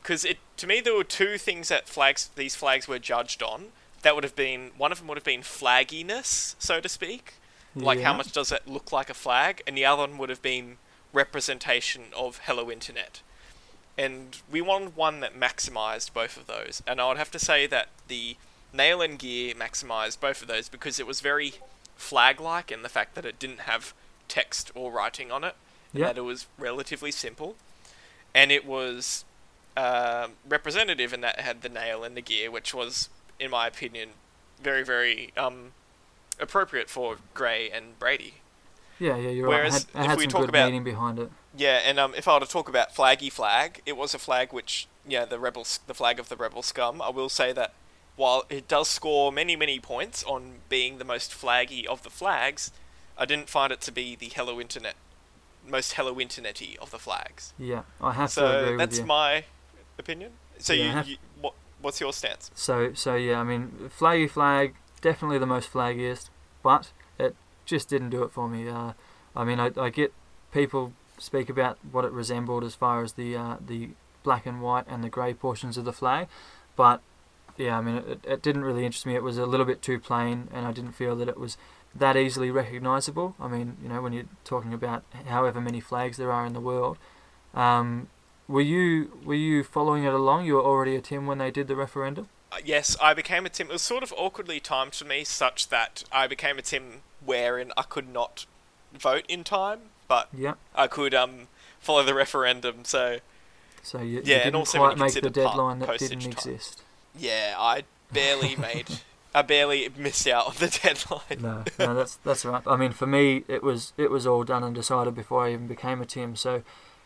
because it to me there were two things that flags these flags were judged on. That would have been one of them would have been flagginess, so to speak, like how much does it look like a flag, and the other one would have been representation of Hello Internet. And we wanted one that maximized both of those, and I would have to say that the nail and gear maximized both of those because it was very flag-like in the fact that it didn't have text or writing on it Yeah. that it was relatively simple, and it was um, representative in that it had the nail and the gear, which was, in my opinion, very very um, appropriate for Grey and Brady. Yeah, yeah, you're Whereas right. It had, it if we some talk good about- meaning behind it. Yeah, and um, if I were to talk about Flaggy Flag, it was a flag which, yeah, the rebel, the flag of the rebel scum. I will say that while it does score many many points on being the most flaggy of the flags, I didn't find it to be the Hello Internet, most Hello Internety of the flags. Yeah, I have to agree So with that's you. my opinion. So Yeah, you, you what what's your stance? So so yeah, I mean, flaggy flag, definitely the most flaggiest, but it just didn't do it for me. Uh, I mean, I, I get people speak about what it resembled as far as the uh, the black and white and the grey portions of the flag, but yeah, I mean, it, it didn't really interest me. It was a little bit too plain, and I didn't feel that it was that easily recognisable. I mean, you know, when you're talking about however many flags there are in the world, um, were you were you following it along? You were already a Tim when they did the referendum. Uh, yes, I became a Tim. It was sort of awkwardly timed for me, such that I became a Tim wherein I could not vote in time, but Yeah. I could um follow the referendum. So So you, you Yeah, and didn't also quite make the deadline that didn't time. exist. yeah, I barely made. I barely missed out on the deadline. No, no, that's that's right. I mean, for me, it was it was all done and decided before I even became a team. So,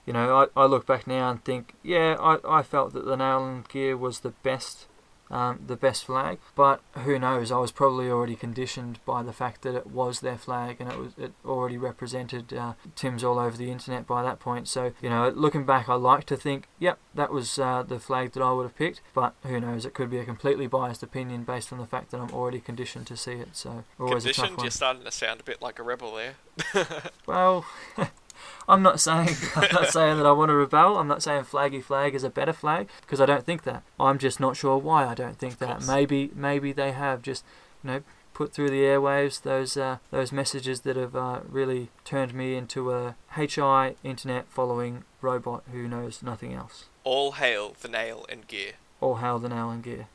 you know, I, I look back now and think, yeah, I, I felt that the nail and gear was the best, um, the best flag. But who knows? I was probably already conditioned by the fact that it was their flag and it was it already represented uh, Tims all over the internet by that point. So, you know, looking back, I like to think, yep, that was uh, the flag that I would have picked. But who knows? It could be a completely biased opinion based on the fact that I'm already conditioned to see it. So, always a tough Conditioned, one. you're starting to sound a bit like a rebel there. Well, I'm not saying I'm not saying that I want to rebel. I'm not saying flaggy flag is a better flag because I don't think that. I'm just not sure why I don't think that. Maybe maybe they have just you know put through the airwaves those uh, those messages that have uh, really turned me into a HI internet following robot who knows nothing else. All hail the nail and gear. All hail the nail and gear.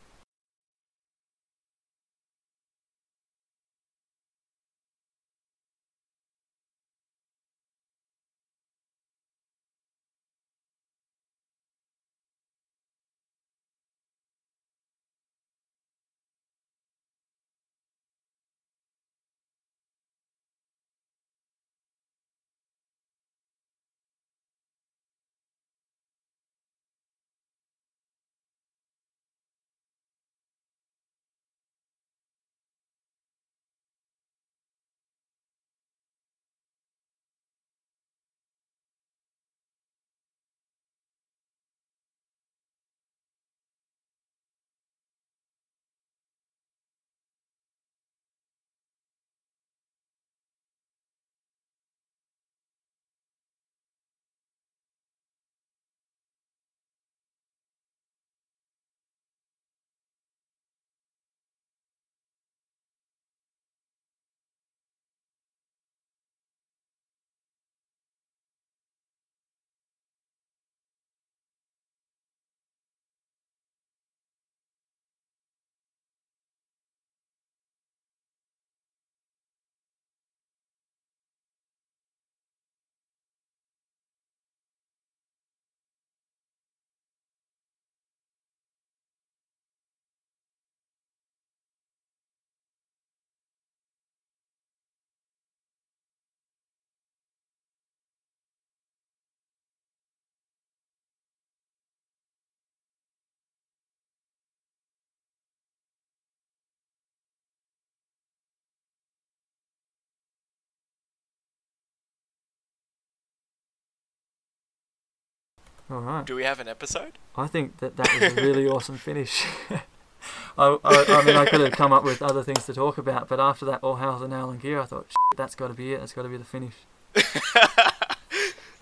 All right. Do we have an episode? I think that that was a really awesome finish. I, I, I mean, I could have come up with other things to talk about, but after that, all hail the nail and gear, I thought, that's got to be it. That's got to be the finish.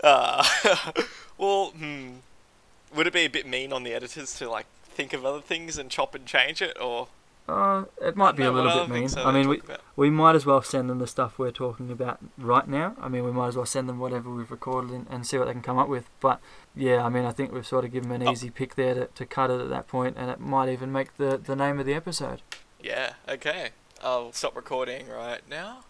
Uh, well, hmm. Would it be a bit mean on the editors to like think of other things and chop and change it, or Uh, it might be a No, what little bit mean. are I mean, we, about? we might as well send them the stuff we're talking about right now. I mean, we might as well send them whatever we've recorded and, and see what they can come up with. But yeah, I mean, I think we've sort of given them an Oh. easy pick there to, to cut it at that point, and it might even make the, the name of the episode. yeah, okay. I'll stop recording right now.